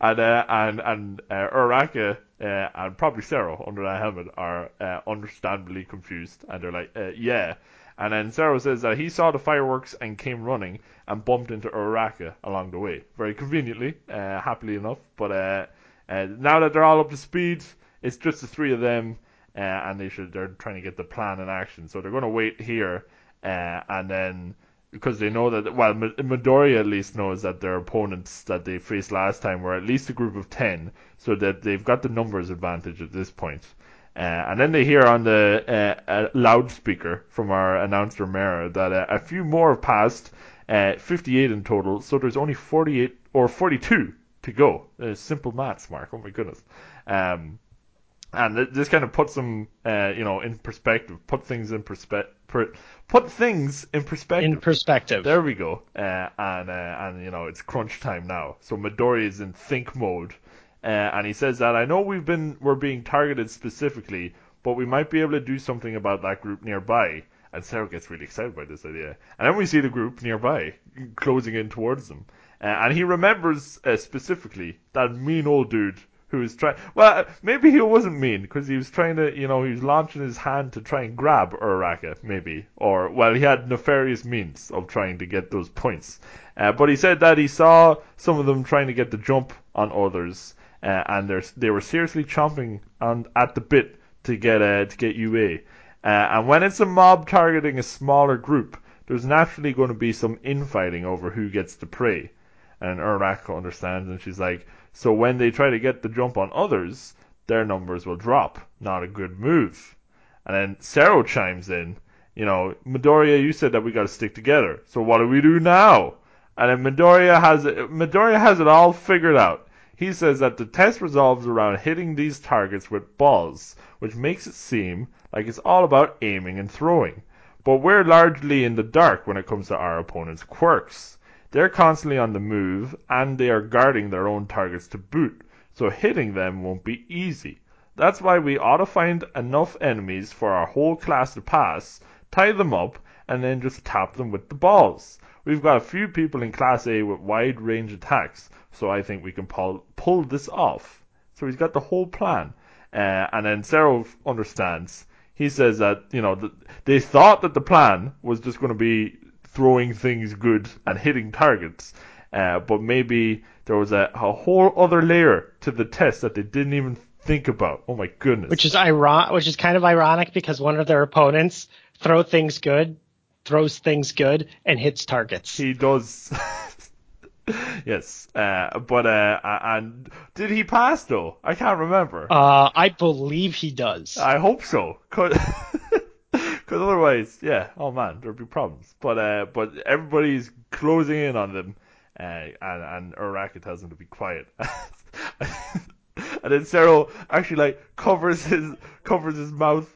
and uh, and and uh, Uraraka uh, and probably Sero under that helmet are uh, understandably confused, and they're like, uh, "Yeah." And then Sero says that he saw the fireworks and came running and bumped into Uraka along the way, very conveniently, uh, happily enough. But uh, uh, now that they're all up to speed, it's just the three of them, uh, and they should they're trying to get the plan in action. So they're going to wait here, uh, and then because they know that well Midoriya at least knows that their opponents that they faced last time were at least a group of 10 so that they've got the numbers advantage at this point uh, and then they hear on the uh, uh, loudspeaker from our announcer Mera that uh, a few more have passed uh, 58 in total so there's only 48 or 42 to go uh, simple maths Mark oh my goodness um, and th- this kind of puts them, uh, you know, in perspective. Put things in perspective. Per- put things in perspective. in perspective. There we go. Uh, and uh, and you know it's crunch time now. So Midori is in think mode, uh, and he says that I know we've been we're being targeted specifically, but we might be able to do something about that group nearby. And Sero gets really excited by this idea. And then we see the group nearby closing in towards them, uh, and he remembers uh, specifically that mean old dude who was trying. Well, maybe he wasn't mean because he was trying to, you know, he was launching his hand to try and grab Uraraka, maybe, or well, he had nefarious means of trying to get those points. Uh, but he said that he saw some of them trying to get the jump on others, uh, and they were seriously chomping on at the bit to get uh, to get UA. Uh, and when it's a mob targeting a smaller group, there's naturally going to be some infighting over who gets the prey. And Uraraka understands, and she's like, so when they try to get the jump on others, their numbers will drop. Not a good move. And then Sero chimes in, you know, Midoriya, you said that we got to stick together. So what do we do now? And then Midoriya has it, Midoriya has it all figured out. He says that the test revolves around hitting these targets with balls, which makes it seem like it's all about aiming and throwing. But we're largely in the dark when it comes to our opponent's quirks. They're constantly on the move, and they are guarding their own targets to boot, so hitting them won't be easy. That's why we ought to find enough enemies for our whole class to pass, tie them up, and then just tap them with the balls. We've got a few people in Class A with wide range attacks, so I think we can pull, pull this off. So he's got the whole plan. Uh, and then Sero understands. He says that, you know, th- they thought that the plan was just going to be throwing things good and hitting targets. Uh, but maybe there was a, a whole other layer to the test that they didn't even think about. Oh my goodness. which is iron, which is kind of ironic because one of their opponents throw things good, throws things good, and hits targets. He does. yes, uh, but uh, and did he pass though? I can't remember. Uh, I believe he does. I hope so, cause, 'cause otherwise, yeah, oh man, there'd be problems. But uh, but everybody's closing in on them, uh, and and Uraraka tells him to be quiet. and then Cyril actually like covers his covers his mouth.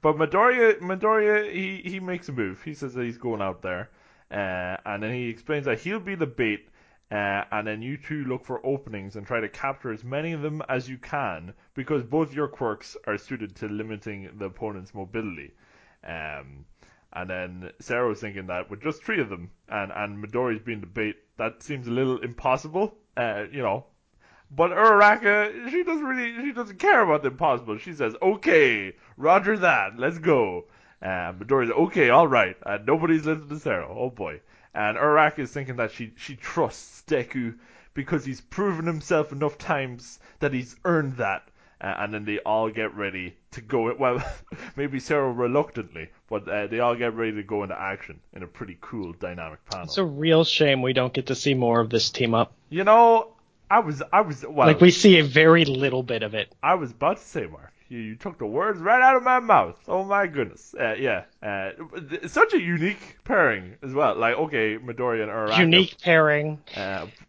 But Midoriya Midoriya he he makes a move. He says that he's going out there, uh, and then he explains that he'll be the bait. Uh, and then you two look for openings and try to capture as many of them as you can because both your quirks are suited to limiting the opponent's mobility. Um, and then Sero was thinking that with just three of them and, and Midori's being the bait, that seems a little impossible. Uh, you know, but Uraraka, she doesn't really, she doesn't care about the impossible. She says, "Okay, Roger that, let's go." And Midori's okay, all right. And nobody's listening to Sero. Oh boy. And Uraraka is thinking that she she trusts Deku because he's proven himself enough times that he's earned that. Uh, and then they all get ready to go. Well, maybe Sero reluctantly, but uh, they all get ready to go into action in a pretty cool dynamic panel. It's a real shame we don't get to see more of this team up. You know, I was I was well, Like we see a very little bit of it. I was about to say, Mark. You, you took the words right out of my mouth. Oh my goodness. Uh, yeah. Uh, such a unique pairing as well. Like, okay, Midori and Uraraka. Unique pairing.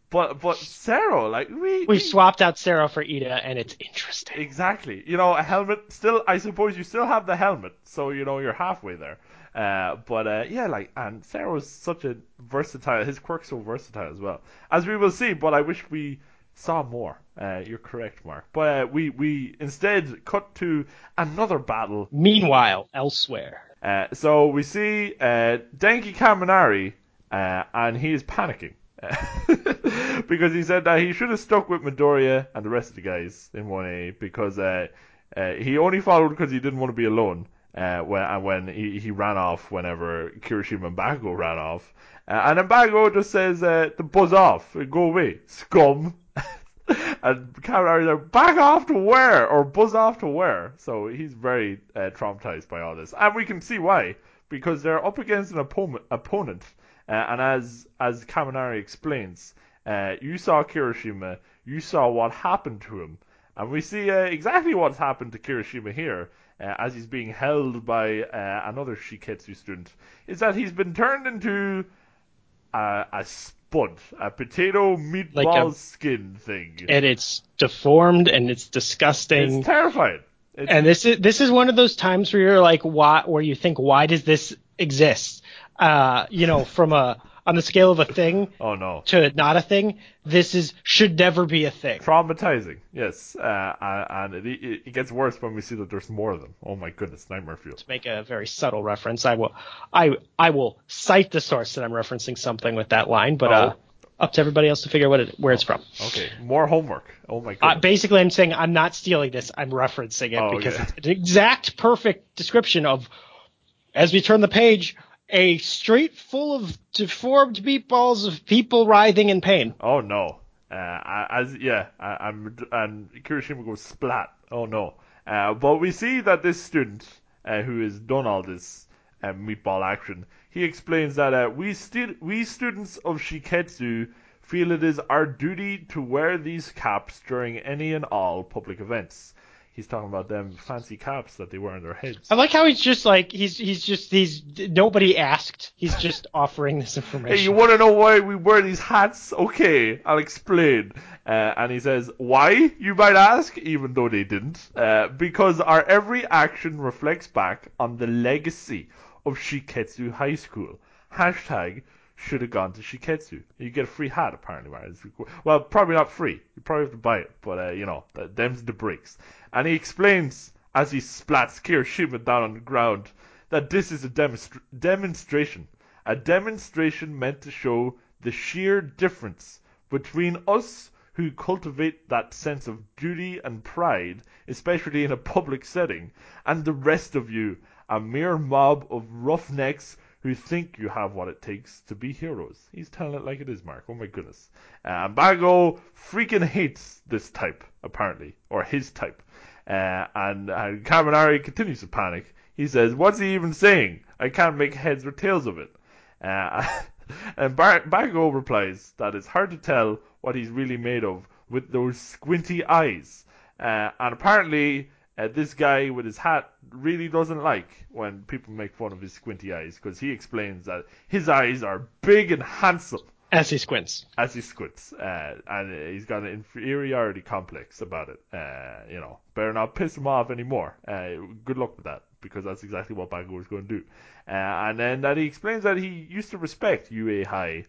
But but Sero, like we We swapped out Sero for Ida, and it's interesting. exactly. You know, a helmet. Still, I suppose you still have the helmet, so you know you're halfway there. Uh, but uh, yeah, like, and Sero was such a versatile. His quirk's so versatile as well, as we will see. But I wish we saw more. Uh, you're correct, Mark. But uh, we we instead cut to another battle. Meanwhile, elsewhere. Uh, so we see uh, Denki Kaminari, uh, and he is panicking. because he said that he should have stuck with Midoriya and the rest of the guys in 1A because uh, uh, he only followed because he didn't want to be alone. Uh, when and when he, he ran off whenever Kirishima and Bago ran off, uh, and Bago just says uh, buzz off, go away, scum. and Kaminari's like, back off to where or buzz off to where. So he's very uh, traumatized by all this, and we can see why because they're up against an opponent. opponent and as as Kaminari explains, uh, you saw Kirishima, you saw what happened to him, and we see uh, exactly what's happened to Kirishima here. Uh, as he's being held by uh, another Shiketsu student, is that he's been turned into a, a spud, a potato meatball Like a- skin thing. And it's deformed and it's disgusting. It's terrifying. It's, and this is this is one of those times where you're like, why? Where you think, why does this exist? Uh, you know, from a on the scale of a thing oh no. to not a thing, this is should never be a thing. Traumatizing, yes, uh, and it, it gets worse when we see that there's more of them. Oh my goodness, Nightmare Fuel. To make a very subtle reference, I will, I I will cite the source that I'm referencing something with that line, but uh, up to everybody else to figure what it, where it's from. Okay, more homework. Oh my Uh, basically, I'm saying I'm not stealing this. I'm referencing it Oh, because okay. it's an exact, perfect description of. As we turn the page, a street full of deformed meatballs of people writhing in pain. Oh no. Uh, as yeah, I, I'm and Kirishima goes splat. Oh no. Uh, but we see that this student uh, who has done all this uh, meatball action, he explains that uh, we stu- we students of Shiketsu feel it is our duty to wear these caps during any and all public events. He's talking about them fancy caps that they wear on their heads. I like how he's just like he's he's just he's nobody asked. He's just offering this Hey, information. you want to know why we wear these hats? Okay, I'll explain. Uh, and he says, Why, you might ask, even though they didn't. Uh, because our every action reflects back on the legacy of Shiketsu High School. Hashtag should have gone to Shiketsu. You get a free hat, apparently. Right? Well, probably not free. You probably have to buy it, but, uh, you know, th- them's the breaks. And he explains, as he splats Kirishima down on the ground, that this is a demonstra- demonstration. A demonstration meant to show the sheer difference between us who cultivate that sense of duty and pride, especially in a public setting, and the rest of you, a mere mob of roughnecks who think you have what it takes to be heroes. He's telling it like it is, Mark. Oh my goodness. Uh, Bago freaking hates this type, apparently, or his type. Uh, and, and Kaminari continues to panic. He says, What's he even saying? I can't make heads or tails of it. Uh, and Bar- Bago replies that it's hard to tell what he's really made of with those squinty eyes. Uh, and apparently, uh, this guy with his hat really doesn't like when people make fun of his squinty eyes because he explains that his eyes are big and handsome As he squints. as he squints, uh, and he's got an inferiority complex about it. Uh, you know, better not piss him off anymore. Uh, good luck with that, because that's exactly what Bago is going to do. Uh, and then that he explains that he used to respect UA High,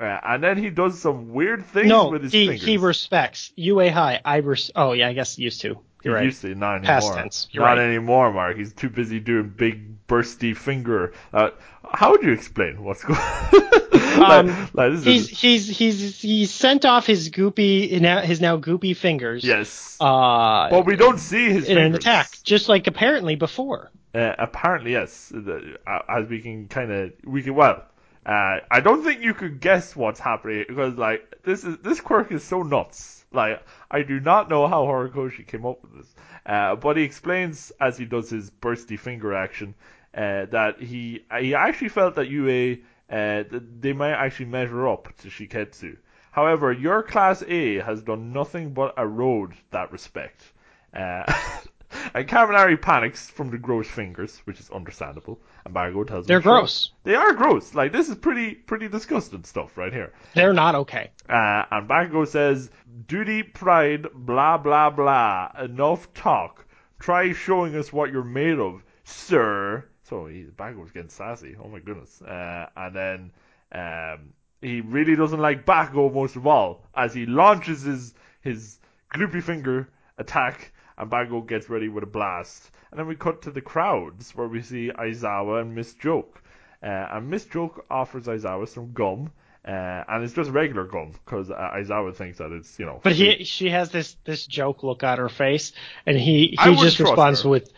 uh, and then he does some weird things No, with his he, fingers. he respects UA High. I res- Oh yeah, I guess he used to. You're right. used to, not anymore. Past tense, you're not right. anymore, Mark. He's too busy doing big bursty finger. Uh, how would you explain what's going? like, Um, like, He's is, he's he's he's sent off his goopy now his now goopy fingers. yes, Uh, but we don't see his in an attack, just like apparently before. Uh, apparently, yes. Uh, as we can kind of, we can well. Uh, I don't think you could guess what's happening because like this is this quirk is so nuts. Like I do not know how Horikoshi came up with this. Uh, but he explains as he does his bursty finger action uh, that he he actually felt that UA uh, th- they might actually measure up to Shiketsu. However, your class A has done nothing but erode that respect. Uh, and Kaminari panics from the gross fingers, which is understandable. And Margo tells him They're "Sure." gross. They are gross. Like this is pretty pretty disgusting stuff right here. They're not okay. Uh, and Bago says, "Duty, pride, blah blah blah. Enough talk. Try showing us what you're made of, sir." So he, Bago's getting sassy. Oh my goodness. Uh, and then um, he really doesn't like Bago most of all as he launches his his gloopy finger attack, and Bago gets ready with a blast. And then we cut to the crowds where we see Aizawa and Miss Joke. Uh, and Miss Joke offers Aizawa some gum. Uh, and it's just regular gum because uh, Aizawa thinks that it's you know. But he she has this this joke look on her face, and he he just responds her. with,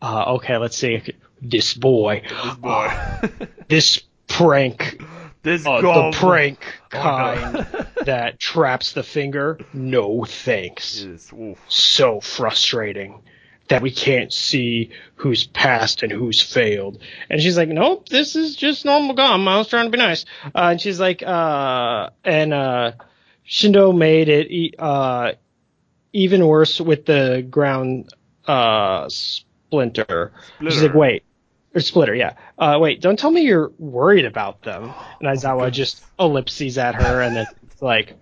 uh, "Okay, let's see. This boy, this boy, this prank, this uh, the prank Oh, no. kind that traps the finger. No thanks. Is. So frustrating." That we can't see who's passed and who's failed. And she's like, nope, this is just normal gum. I was trying to be nice. Uh, and she's like, uh, and, uh, Shindo made it, uh, even worse with the ground uh splinter. She's like, wait, or splitter, yeah. Uh, wait, don't tell me you're worried about them. And Aizawa goodness. just ellipses at her, and then it's like,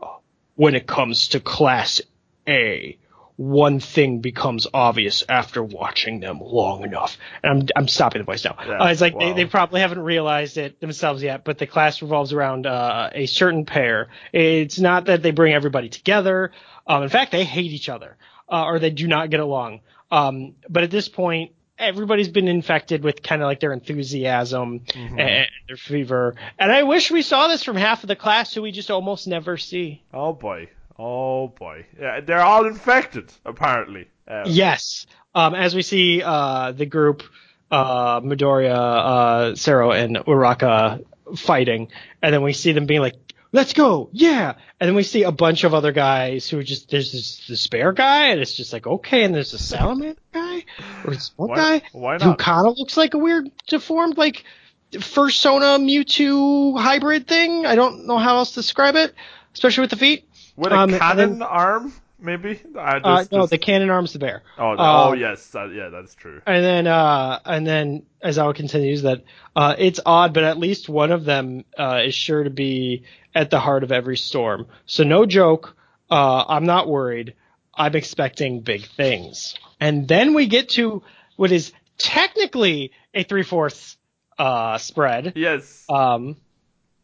"Oh, when it comes to Class A, one thing becomes obvious after watching them long enough. And I'm I'm stopping the voice now. Yeah, uh, it's like they, they probably haven't realized it themselves yet, but the class revolves around uh, a certain pair. It's not that they bring everybody together. Um, in fact, they hate each other, uh, or they do not get along. Um, but at this point, everybody's been infected with kind of like their enthusiasm Mm-hmm. and their fever. And I wish we saw this from half of the class who we just almost never see. Oh boy. Oh boy. Yeah, they're all infected apparently. Uh, Yes. Um, as we see uh, the group, uh, Midoriya, uh, Sero, and Uraka fighting, and then we see them being like, "Let's go, yeah!" And then we see a bunch of other guys who are just there's this despair guy, and it's just like okay, and there's a salamander guy or this one Why- guy why who kind of looks like a weird deformed like Fursona Mewtwo hybrid thing. I don't know how else to describe it, especially with the feet. With a Um, and cannon then- arm, maybe. I Uh, no, just- the cannon arms the bear. oh, uh, oh yes, that, yeah, that's true. And then, uh, and then Aizawa continues that, uh, it's odd, but at least one of them, uh, is sure to be at the heart of every storm. So no joke. Uh, I'm not worried. I'm expecting big things. And then we get to what is technically a three fourths, uh, spread. Yes. Um,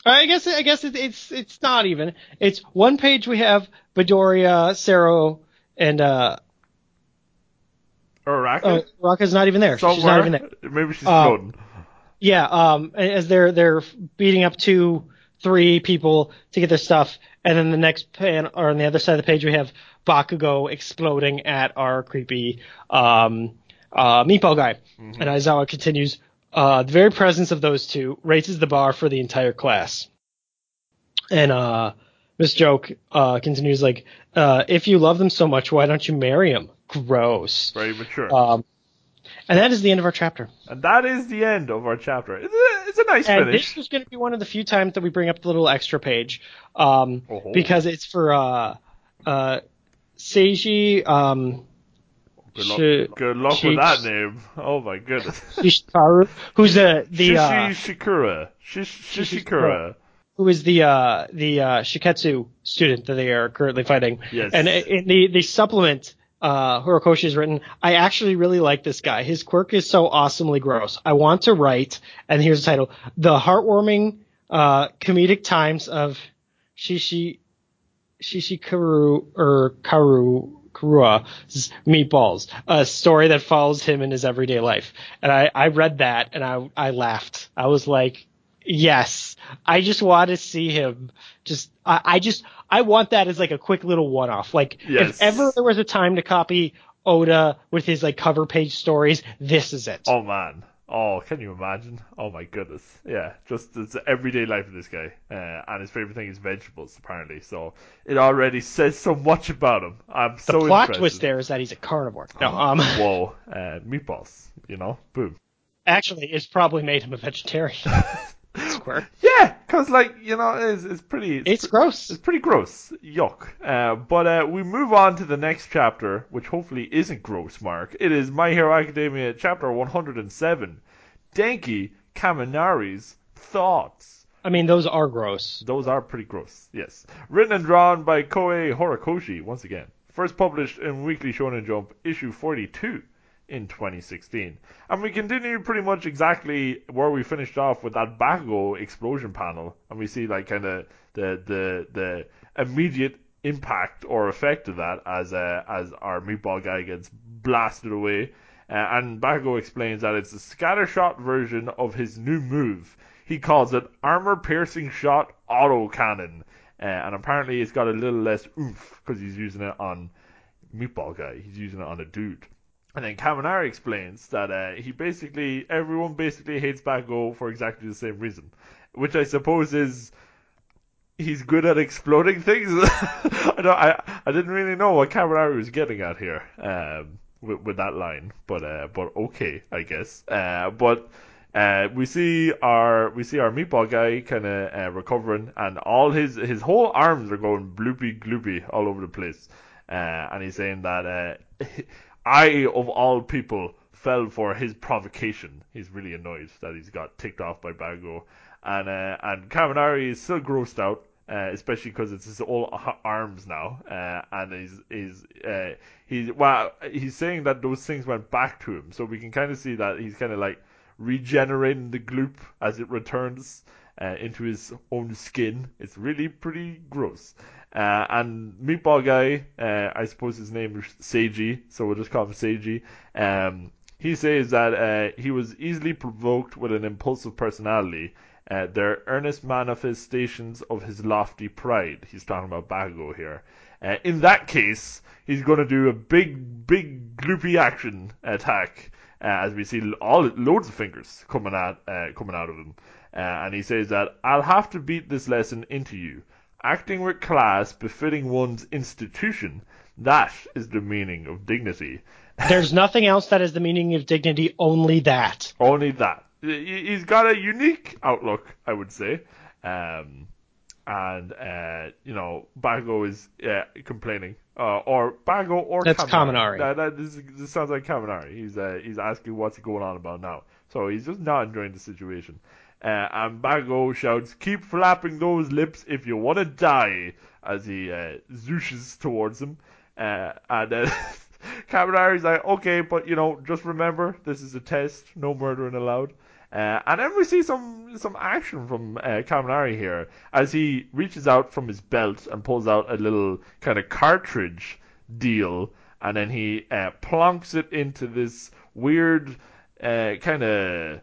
I guess I guess it, it's it's not even. It's one page we have Midoriya, Sero, and uh, Uraka. uh Raka's not even there. Somewhere. She's not even there. Maybe she's Uh, floating. Yeah, um, as they're they're beating up two, three people to get their stuff, and then the next pan or on the other side of the page we have Bakugo exploding at our creepy um, uh, meatball guy, and Aizawa continues. Uh, the very presence of those two raises the bar for the entire class, and uh, Miss Joke uh, continues like, uh, if you love them so much, why don't you marry them? Gross. Very mature. Um, And that is the end of our chapter. And that is the end of our chapter. It's a, it's a nice And finish. this is going to be one of the few times that we bring up the little extra page, um, Oh. because it's for uh, uh, Seiji um, Good luck, Shi- good luck Shi- with that name. Oh my goodness. Shishikaru, who's the the uh, Shishi Shikura. Shish- Shishikura. who is the uh, the uh, Shiketsu student that they are currently fighting. Yes. And in the the supplement, uh, Horikoshi has written, I actually really like this guy. His quirk is so awesomely gross. I want to write, and here's the title: The heartwarming uh, comedic times of Shishi Shishikaru or Karu. Karua's Meatballs, a story that follows him in his everyday life. And I, I read that and I, I laughed. I was like, yes, I just want to see him just, I, I just, I want that as like a quick little one off. Like Yes. if ever there was a time to copy Oda with his like cover page stories, this is it. Oh man. Oh, can you imagine? Oh my goodness. Yeah, just it's the everyday life of this guy. Uh, and his favorite thing is vegetables, apparently. So it already says so much about him. I'm the so plot interested. twist there is that he's a carnivore. No, um, Whoa, uh, meatballs, you know? Boom. actually, it's probably made him a vegetarian. Yeah, because, like, you know, it's, it's pretty. It's gross. It's pretty gross. Yuck. Uh, but uh, we move on to the next chapter, which hopefully isn't gross, Mark. It is My Hero Academia, chapter 107 Denki Kaminari's Thoughts. I mean, those are gross. Those are pretty gross, yes. Written and drawn by Kohei Horikoshi, once again. First published in Weekly Shonen Jump, issue 42 in 2016. And we continue pretty much exactly where we finished off with that Bakugo explosion panel. And we see, like, kind of the, the, the immediate impact or effect of that as, uh, as our meatball guy gets blasted away. Uh, and Bakugo explains that it's a scattershot version of his new move. He calls it armor piercing shot auto cannon. Uh, and apparently it's got a little less oomph because he's using it on Meatball Guy. He's using it on a dude. And then Kaminari explains that uh, he basically, everyone basically hates Bakugo for exactly the same reason. Which I suppose is he's good at exploding things. I, don't, I I didn't really know what Kaminari was getting at here um, with, with that line, but uh, but okay, I guess. Uh, but uh, we see our we see our meatball guy kind of uh, recovering, and all his his whole arms are going bloopy gloopy all over the place. Uh, and he's saying that uh, I of all people fell for his provocation. He's really annoyed that he's got ticked off by Bago, and uh, and Kaminari is still grossed out. Uh, especially because it's his old arms now, uh, and he's he's uh, he's well, he's saying that those things went back to him, so we can kind of see that he's kind of like regenerating the gloop as it returns uh, into his own skin. It's really pretty gross. Uh, and Meatball Guy, uh, I suppose his name is Seiji, so we'll just call him Seiji. Um, he says that uh, he was easily provoked with an impulsive personality. Uh, they're earnest manifestations of his lofty pride. He's talking about Bago here. Uh, in that case, he's going to do a big, big, gloopy action attack uh, as we see all loads of fingers coming out, uh, coming out of him. Uh, and he says that I'll have to beat this lesson into you. Acting with class befitting one's institution, that is the meaning of dignity. There's nothing else that is the meaning of dignity, only that. Only that. He- He's got a unique outlook, I would say. Um, and, uh, you know, Bago is uh, complaining. Uh, or Bago or That's Kaminari. Kaminari. That, that, this, this sounds like Kaminari. He's, uh, he's asking what's going on about now. So he's just not enjoying the situation. Uh, and Bago shouts, keep flapping those lips if you want to die, as he uh, zooshes towards him. Uh, and then Kaminari's like, okay, but you know, just remember, this is a test, no murdering allowed. Uh, and then we see some some action from uh, Kaminari here as he reaches out from his belt and pulls out a little kind of cartridge deal, and then he uh, plonks it into this weird uh, kind of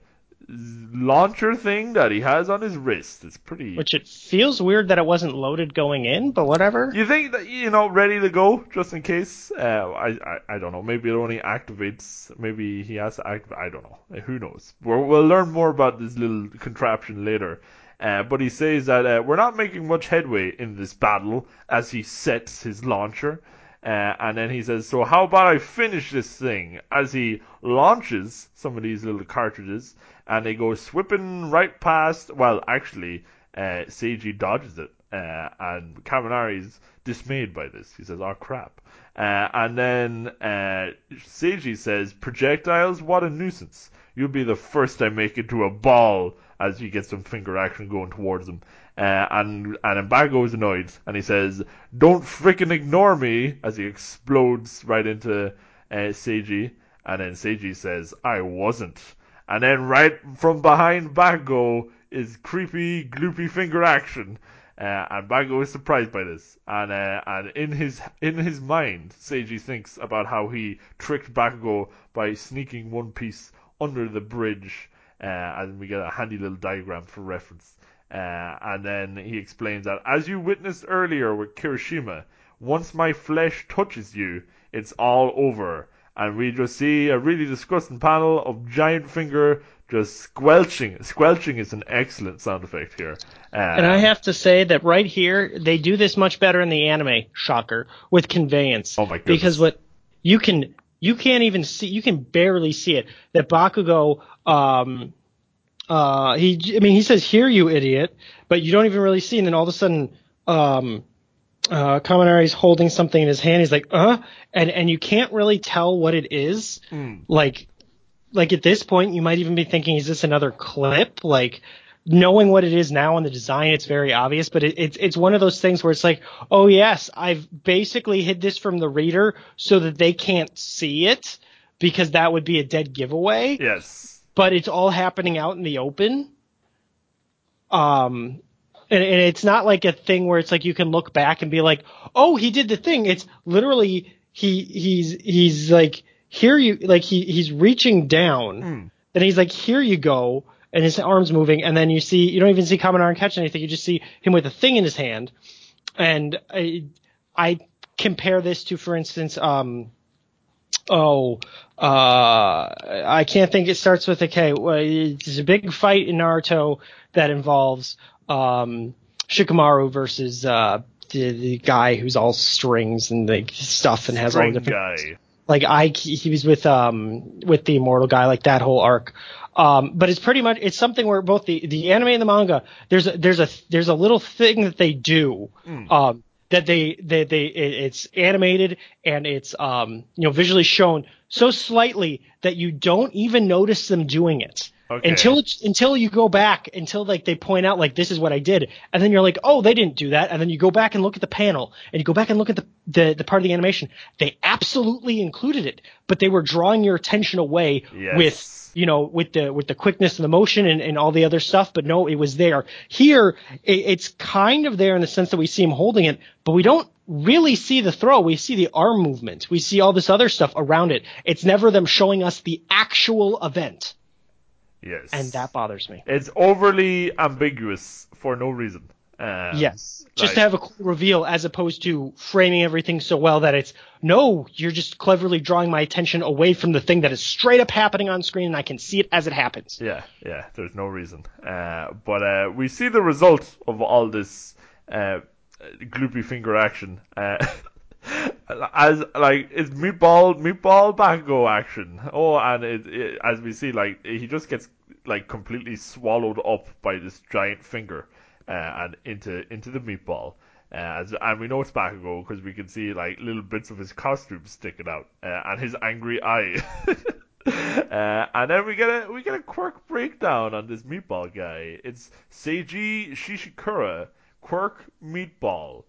launcher thing that he has on his wrist. It's pretty. Which it feels weird that it wasn't loaded going in, but whatever. You think that you know, ready to go, just in case? Uh, I, I I don't know. Maybe it only activates. Maybe he has to activate. I don't know. Uh, Who knows? We're, we'll learn more about this little contraption later. Uh, but he says that uh, we're not making much headway in this battle as he sets his launcher. Uh, and then he says, "So how about I finish this thing?" As he launches some of these little cartridges, and they go swipping right past. Well, actually, uh, Seiji dodges it, uh, and Kaminari's dismayed by this. He says, "Oh crap!" Uh, and then uh, Seiji says, "Projectiles, what a nuisance! You'll be the first I make into a ball." As he gets some finger action going towards him, uh, and and Mbago is annoyed, and he says, "Don't frickin' ignore me!" As he explodes right into uh, Seiji, and then Seiji says, "I wasn't." And then right from behind Bago is creepy, gloopy finger action. Uh, and Bago is surprised by this, and uh, and in his in his mind, Seiji thinks about how he tricked Bakugo by sneaking one piece under the bridge, uh, and we get a handy little diagram for reference. Uh, and then he explains that as you witnessed earlier with Kirishima, once my flesh touches you, it's all over. And we just see a really disgusting panel of giant finger just squelching. Squelching is an excellent sound effect here. Uh, And I have to say that right here, they do this much better in the anime, shocker, with conveyance. Oh my goodness. Because what you can you can't even see you can barely see it. That Bakugo um uh he I mean he says hear you idiot, but you don't even really see and then all of a sudden um uh Kaminari's holding something in his hand, he's like, uh and and you can't really tell what it is. Mm. Like like at this point you might even be thinking, is this another clip? Like knowing what it is now in the design, it's very obvious, but it, it's it's one of those things where it's like, oh yes, I've basically hid this from the reader so that they can't see it because that would be a dead giveaway. yes. But it's all happening out in the open. Um, and, and it's not like a thing where it's like you can look back and be like, oh, he did the thing. It's literally he he's he's like here you like he he's reaching down, Mm. and he's like here you go, and his arms moving, and then you see you don't even see Kaminari catch anything. You just see him with a thing in his hand, and I I compare this to, for instance, um, oh, uh, I can't think. It starts with a K. It's a big fight in Naruto that involves um, Shikamaru versus uh, the, the guy who's all strings and like stuff and has all different guy. like I he was with um with the immortal guy like that whole arc. Um, but it's pretty much it's something where both the the anime and the manga there's a, there's a there's a little thing that they do Mm. um that they that they it's animated and it's um you know visually shown so slightly that you don't even notice them doing it Okay. until it's, until you go back until like they point out like this is what I did and then you're like oh they didn't do that and then you go back and look at the panel and you go back and look at the the, the part of the animation. They absolutely included it but they were drawing your attention away Yes. with you know with the with the quickness and the motion and, and all the other stuff but no it was there. Here it, it's kind of there in the sense that we see him holding it but we don't really see the throw. We see the arm movement. We see all this other stuff around it. It's never them showing us the actual event Yes. and that bothers me It's overly ambiguous for no reason. Um, yes just like- to have a cool reveal as opposed to framing everything so well that it's no you're just cleverly drawing my attention away from the thing that is straight up happening on screen and i can see it as it happens Yeah, yeah. There's no reason. Uh, but uh, we see the result of all this uh, gloopy finger action. Uh, as like it's meatball meatball bago action. Oh, and it, it, as we see, like he just gets like completely swallowed up by this giant finger uh, and into into the meatball. Uh, as, and we know it's Bakugo because we can see like little bits of his costume sticking out uh, and his angry eye. uh, and then we get a we get a quirk breakdown on this meatball guy. It's Seiji Shishikura, quirk meatball,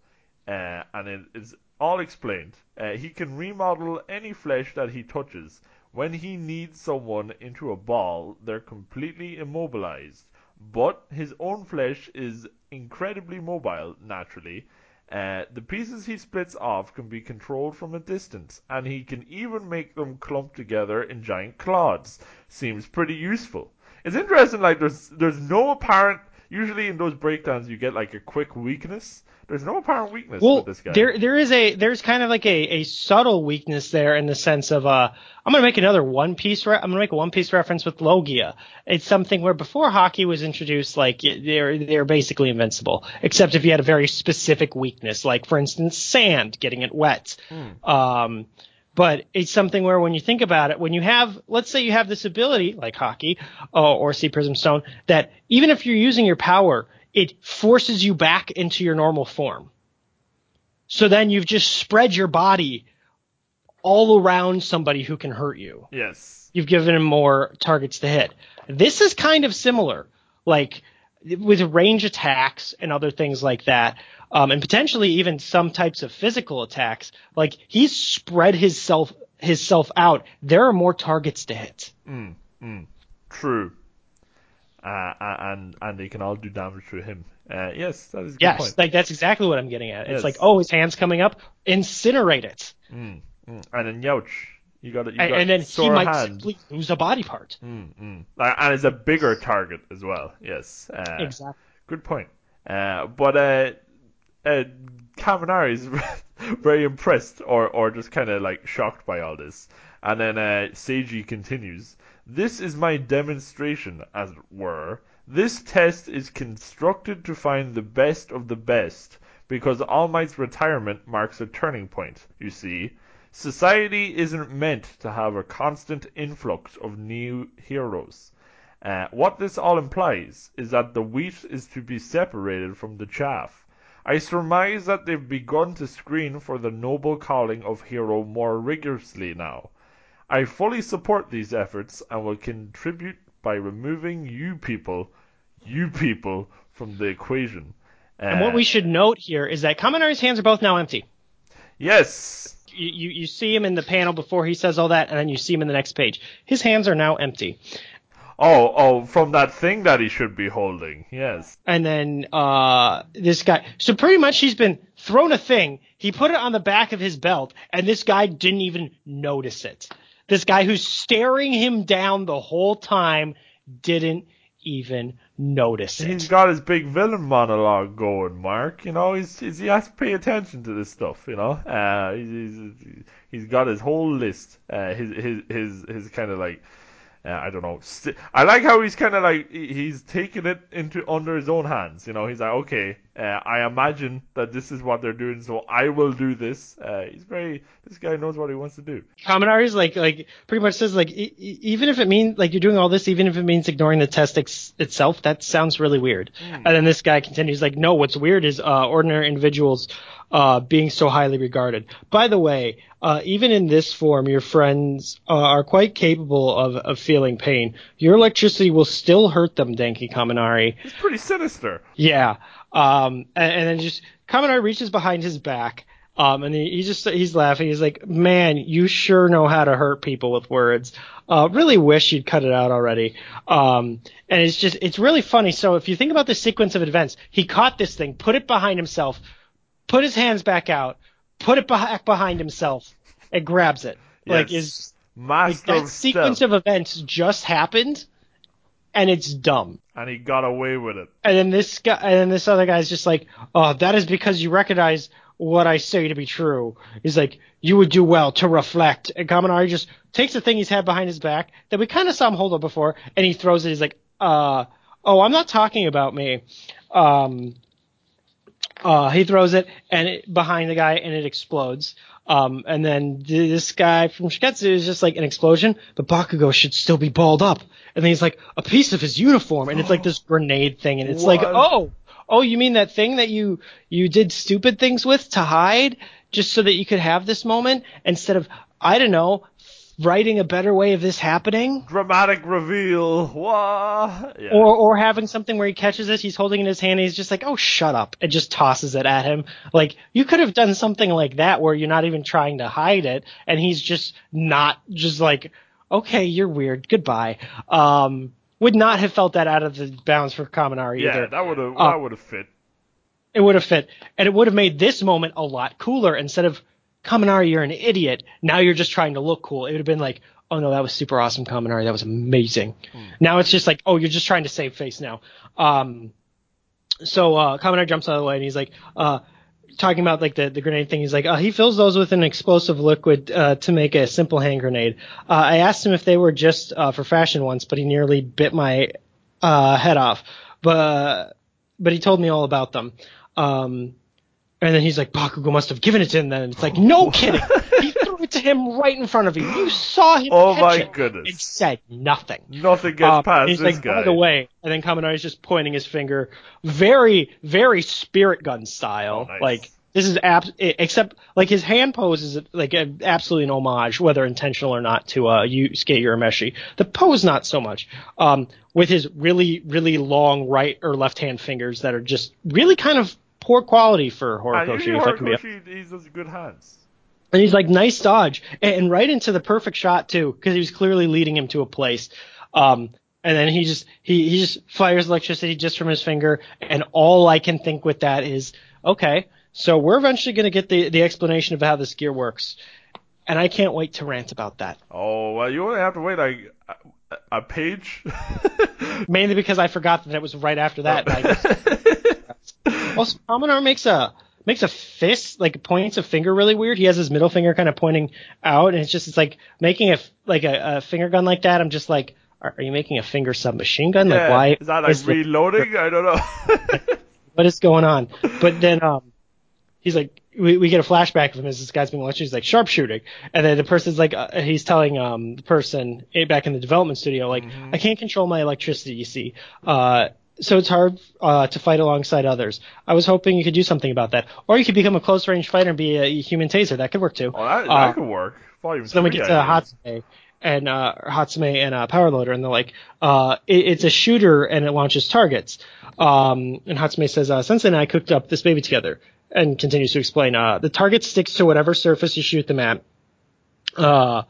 uh, and it is all explained. Uh, he can remodel any flesh that he touches. When he needs someone into a ball, they're completely immobilized. But his own flesh is incredibly mobile, naturally. Uh, the pieces he splits off can be controlled from a distance, and he can even make them clump together in giant clods. Seems pretty useful. It's interesting, like there's there's no apparent usually in those breakdowns you get like a quick weakness. There's no apparent weakness Well, with this guy. there there is a there's kind of like a, a subtle weakness there in the sense of uh I'm gonna make another One Piece re- I'm gonna make a One Piece reference with Logia. It's something where before Haki was introduced, like they're they're basically invincible, except if you had a very specific weakness, like for instance sand, getting it wet. Um, but it's something where when you think about it, when you have, let's say you have this ability like Haki uh, or Sea Prism Stone, that even if you're using your power, it forces you back into your normal form. So then you've just spread your body all around somebody who can hurt you. yes. You've given him more targets to hit. This is kind of similar, like with range attacks and other things like that, um, and potentially even some types of physical attacks. Like he's spread his self his self out. There are more targets to hit. Mm, mm, true. Uh, and and they can all do damage to him. Uh, yes, that is a good Yes, point. like that's exactly what I'm getting at. Yes. It's like, oh, his hand's coming up, incinerate it, Mm, mm. And then Youch, you got it. You and, and then he might hand. simply lose a body part. Mm, mm. And it's a bigger target as well. Yes. Uh, Exactly. Good point. Uh, but uh, uh, Kaminari is very impressed, or or just kind of like shocked by all this. And then uh, Seiji continues. This is my demonstration, as it were. This test is constructed to find the best of the best, because All Might's retirement marks a turning point. You see, society isn't meant to have a constant influx of new heroes. Uh, what this all implies is that the wheat is to be separated from the chaff. I surmise that they've begun to screen for the noble calling of hero more rigorously now. I fully support these efforts and will contribute by removing you people, you people, from the equation. Uh, And what we should note here is that Kaminari's hands are both now empty. yes, You, you, you see him in the panel before he says all that, and then you see him in the next page. His hands are now empty. Oh oh, from that thing that he should be holding. Yes, And then uh, this guy. So pretty much he's been thrown a thing. He put it on the back of his belt, and this guy didn't even notice it. This guy who's staring him down the whole time didn't even notice it. he's got his big villain monologue going, Mark. You know, he's, he's he has to pay attention to this stuff. You know, uh, he's, he's he's got his whole list. Uh, his his his his kind of like. Uh, I don't know. I like how he's kind of like he's taking it into under his own hands. You know, he's like, okay, uh, I imagine that this is what they're doing, so I will do this. Uh, he's very. This guy knows what he wants to do. Kaminari's like like pretty much says like e- even if it means like you're doing all this, even if it means ignoring the test ex- itself, that sounds really weird. And then this guy continues like, no, what's weird is uh, ordinary individuals uh, being so highly regarded. By the way, uh, even in this form, your friends uh, are quite capable of, of feeling pain. Your electricity will still hurt them, Denki Kaminari. He's pretty sinister. Yeah. Um, and, and then just Kaminari reaches behind his back. Um, and he, he just he's laughing. He's like, "Man, you sure know how to hurt people with words. Uh, really wish you'd cut it out already." Um, and it's just it's really funny. So if you think about the sequence of events, he caught this thing, put it behind himself, put his hands back out, put it back behind himself, and grabs it. Like is Master that sequence of events just happened, and it's dumb. and he got away with it. And then this guy, and then this other guy's just like, "Oh, that is because you recognize what I say to be true." He's like, "You would do well to reflect." And Kaminari just takes the thing he's had behind his back that we kind of saw him hold up before, and he throws it. He's like, "Uh, oh, I'm not talking about me." Um, uh, he throws it and it, behind the guy, and it explodes. Um, and then this guy from Shiketsu is just like an explosion, but Bakugo should still be balled up. And then he's like, a piece of his uniform, and it's like this grenade thing, and it's like, oh, oh, you mean that thing that you you did stupid things with to hide, just so that you could have this moment instead of I don't know, writing a better way of this happening. Dramatic reveal. What? Yeah. Or, or having something where he catches it, he's holding it in his hand, and he's just like, "Oh, shut up!" and just tosses it at him. Like you could have done something like that where you're not even trying to hide it, and he's just not just like, "Okay, you're weird. Goodbye." Um, would not have felt that out of the bounds for Kaminari yeah, either. that would have Uh, that would have fit. It would have fit, and it would have made this moment a lot cooler. Instead of Kaminari, you're an idiot. Now you're just trying to look cool. It would have been like, oh no, that was super awesome, Kaminari. That was amazing. Now it's just like, oh, you're just trying to save face now. Um, so uh, Kaminari jumps out of the way and he's like, uh, talking about like the, the grenade thing. He's like, uh, he fills those with an explosive liquid uh, to make a simple hand grenade. Uh, I asked him if they were just uh, for fashion once, but he nearly bit my uh, head off. But but he told me all about them. Um, and then he's like, Bakugo must have given it to him then. It's like, no kidding. he threw it to him right in front of you. You saw him Oh my it goodness. and said nothing. Nothing gets Um, past he's this like, guy. by the way, and then Kaminari's just pointing his finger, very, very spirit gun style. Oh, nice. Like this is abs- except like his hand pose is like a, absolutely an homage, whether intentional or not, to uh, Yusuke Urameshi. The pose not so much. Um, with his really, really long right or left hand fingers that are just really kind of poor quality for Horikoshi. usually if I can be Horikoshi, he good hands. and he's like, nice dodge. And, right into the perfect shot too, because he was clearly leading him to a place. Um, and then he just, he, he just fires electricity just from his finger. And all I can think with that is, okay, so we're eventually going to get the, the explanation of how this gear works. And I can't wait to rant about that. Oh, well, you only have to wait like a, a page. Mainly because I forgot that it was right after that. also, Kaminari makes a, makes a fist, like points a finger really weird. He has his middle finger kind of pointing out, and it's just it's like making a like a, a finger gun like that. I'm just like, are, are you making a finger submachine gun? Like why? Is that like is the- reloading? I don't know. what is going on? But then um, he's like, we, we get a flashback of him as this guy's being lectured. He's like sharpshooting, and then the person's like, uh, he's telling um the person eh, back in the development studio, like, I can't control my electricity. You see, uh. So it's hard uh, to fight alongside others. I was hoping you could do something about that, or you could become a close range fighter and be a human taser. That could work too. oh, that, that Uh, could work. Volume So then we get to. Hatsume and uh, Hatsume and uh, Power Loader, and they're like, uh, it, it's a shooter and it launches targets. Um, and Hatsume says, uh, Sensei and I cooked up this baby together, and continues to explain, uh, the target sticks to whatever surface you shoot them at. Uh,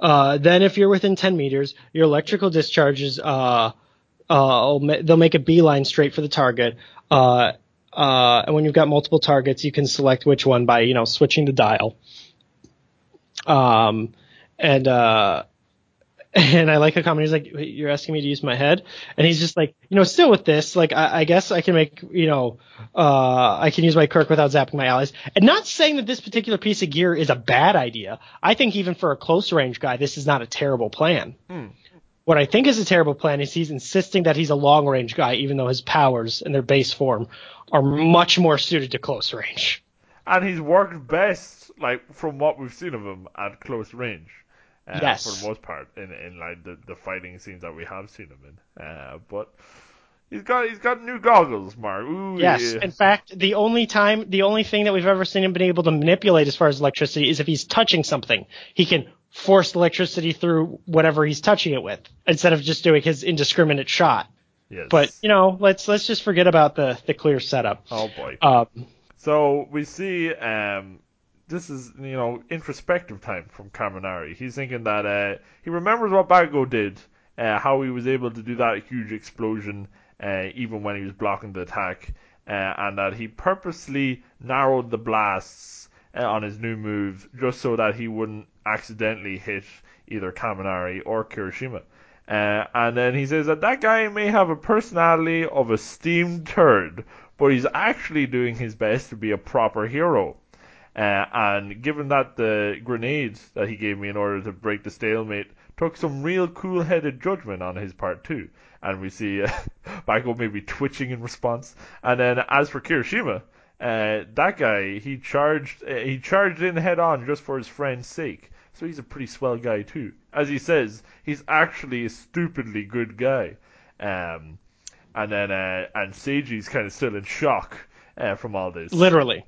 uh, then if you're within 10 meters, your electrical discharges, uh, uh, they'll make a beeline straight for the target. Uh, uh, and when you've got multiple targets, you can select which one by, you know, switching the dial. Um, and, uh, and I like how Kaminari's like, you're asking me to use my head? And he's just like, you know, still with this, like, I, I guess I can make, you know, uh, I can use my quirk without zapping my allies. And not saying that this particular piece of gear is a bad idea. I think even for a close range guy, this is not a terrible plan. What I think is a terrible plan is he's insisting that he's a long range guy, even though his powers and their base form are much more suited to close range. And he's worked best, like from what we've seen of him at close range. Uh, Yes. For the most part, in in like the, the fighting scenes that we have seen him in. Uh, but he's got he's got new goggles, Mark. Ooh, Yes. yeah. In fact, the only time, the only thing that we've ever seen him been able to manipulate as far as electricity is if he's touching something. He can force electricity through whatever he's touching it with instead of just doing his indiscriminate shot. yes. But you know, let's let's just forget about the the clear setup. oh boy. Um, So we see um this is you know introspective time from Kaminari. He's thinking that uh, he remembers what Bago did, uh, how he was able to do that huge explosion uh, even when he was blocking the attack, uh, and that he purposely narrowed the blasts uh, on his new move just so that he wouldn't accidentally hit either Kaminari or Kirishima. Uh, and then he says that that guy may have a personality of a steamed turd, but he's actually doing his best to be a proper hero. Uh, and given that the grenade that he gave me in order to break the stalemate took some real cool-headed judgment on his part too, and we see uh, Bago maybe twitching in response. And then as for Kirishima, uh, that guy he charged uh, he charged in head on just for his friend's sake. So he's a pretty swell guy too. As he says, he's actually a stupidly good guy. Um, and then uh, and Seiji's kind of still in shock uh, from all this. literally.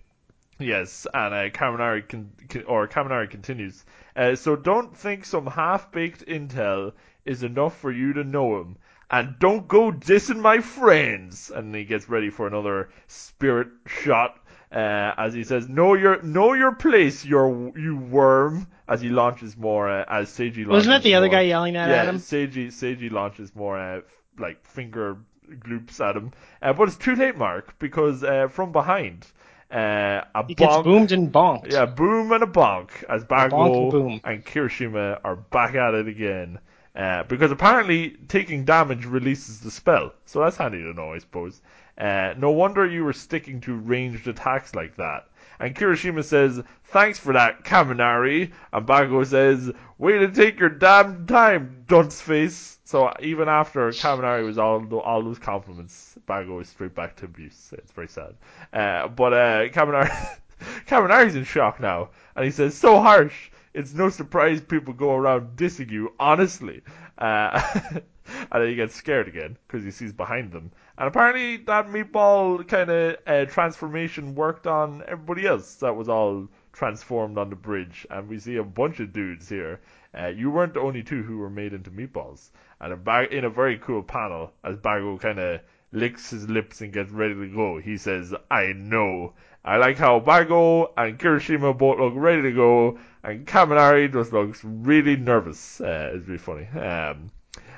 Yes, and uh, Kaminari con- con- or Kaminari continues. Uh, so don't think some half-baked intel is enough for you to know him, and don't go dissing my friends. And he gets ready for another spirit shot. Uh, as he says, "Know your know your place, your you worm." As he launches more, uh, as Seiji launches Wasn't that the other more- guy yelling that yeah, at him? Seiji Seiji launches more uh, like finger gloops at him, uh, but it's too late, Mark, because uh, from behind, uh, a He gets bonk, boomed and bonked. yeah, boom and a bonk as Bago and and Kirishima are back at it again. Uh, because apparently taking damage releases the spell, so that's handy to know, I suppose. Uh, no wonder you were sticking to ranged attacks like that. And Kirishima says, Thanks for that, Kaminari. And Bago says, Way to take your damn time, dunce face. So even after Kaminari was all all those compliments, Bago is straight back to abuse. It's very sad. Uh, but uh, Kaminari, Kaminari's in shock now, and he says, "So harsh. It's no surprise people go around dissing you. Honestly." Uh, and then he gets scared again because he sees behind them. And apparently that meatball kind of uh, transformation worked on everybody else that was all transformed on the bridge. And we see a bunch of dudes here. Uh, you weren't the only two who were made into meatballs. And in, ba- in a very cool panel, as Bago kind of licks his lips and gets ready to go, he says, I know. I like how Bago and Kirishima both look ready to go, and Kaminari just looks really nervous. Uh, it's really funny. Um,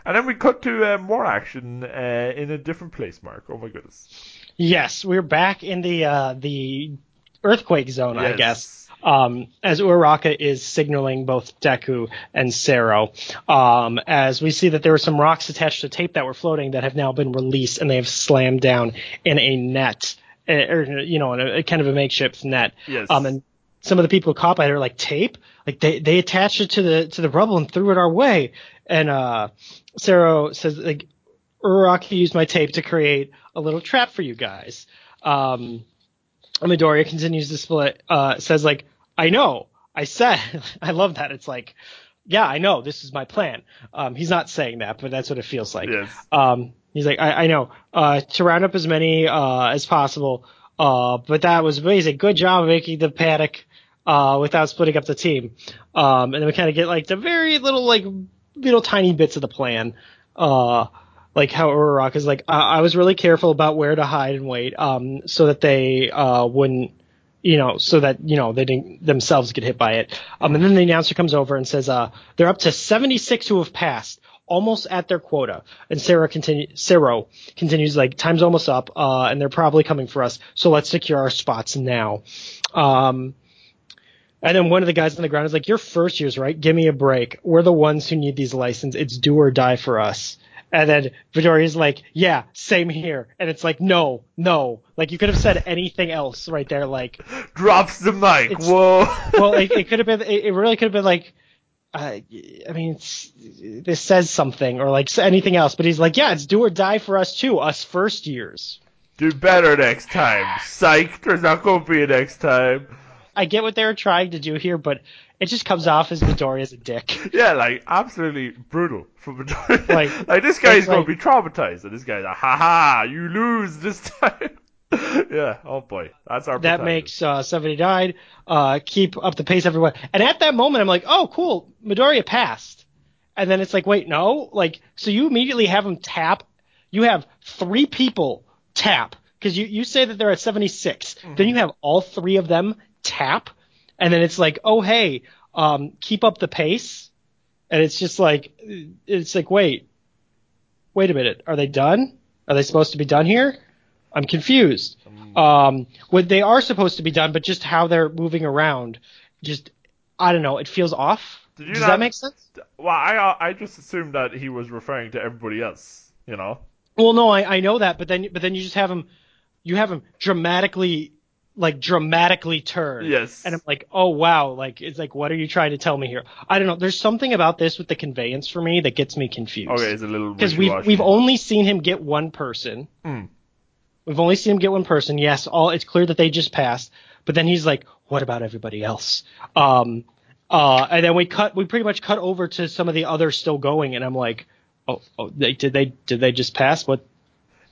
and then we cut to uh, more action uh, in a different place, Mark. Oh my goodness. Yes, we're back in the uh, the earthquake zone, I guess. Um, as Uraraka is signaling both Deku and Sero, um, as we see that there were some rocks attached to tape that were floating that have now been released and they have slammed down in a net, uh, or you know, in a, a kind of a makeshift net. Yes. Um, and some of the people caught by it are like tape, like they they attached it to the to the rubble and threw it our way. And uh, Sero says like Uraraka used my tape to create a little trap for you guys. Um, and Midoriya continues to split, uh, says like, I know, I said, I love that. It's like, yeah, I know, this is my plan. Um, he's not saying that, but that's what it feels like. Yes. Um, he's like, I, I know, uh, to round up as many, uh, as possible. Uh, but that was amazing. Good job of making the panic, uh, without splitting up the team. Um, and then we kind of get like the very little, like, little tiny bits of the plan. Uh, like how Uraraka is like, I, I was really careful about where to hide and wait, um, so that they, uh, wouldn't, you know, so that, you know, they didn't themselves get hit by it. Um, and then the announcer comes over and says, uh, they're up to 76 who have passed, almost at their quota. And Sero continue, Sero continues like, time's almost up, uh, and they're probably coming for us, so let's secure our spots now. Um, and then one of the guys on the ground is like, "You're first years, right? Give me a break. We're the ones who need these licenses. It's do or die for us." And then Midoriya's like, "Yeah, same here." And it's like, "No, no. Like you could have said anything else right there. Like, Drops the mic. Whoa. well, it, it could have been. It, it really could have been like." Uh, I mean, it's, this says something, or like anything else, but he's like, yeah, it's do or die for us too, us first years. Do better next time. Psych. There's not going to be a next time. I get what they're trying to do here, but it just comes off as Midori as a dick. Yeah, like absolutely brutal from Midoriya. Like, Like, this guy's gonna like- be traumatized, and this guy's like, ha ha, you lose this time. yeah, oh boy, that's our. that makes uh, 79 uh, keep up the pace everyone and at that moment i'm like oh cool midoriya passed and then it's like wait no like so you immediately have him tap you have three people tap because you, you say that they're at 76 then you have all three of them tap and then it's like oh hey um, keep up the pace and it's just like it's like wait wait a minute are they done are they supposed to be done here i'm confused um, what they are supposed to be done, but just how they're moving around, just I don't know. It feels off. Does not- that make sense? Well, I uh, I just assumed that he was referring to everybody else. You know. Well, no, I, I know that, but then but then you just have him, you have him dramatically, like dramatically turn. Yes. And I'm like, oh wow, like it's like, what are you trying to tell me here? I don't know. There's something about this with the conveyance for me that gets me confused. Okay, it's a little because we've we've only seen him get one person. Mm. We've only seen him get one person. Yes, all it's clear that they just passed. But then he's like, "What about everybody else?" Um, uh, and then we cut. We pretty much cut over to some of the others still going, and I'm like, "Oh, oh they, did they did they just pass? What?"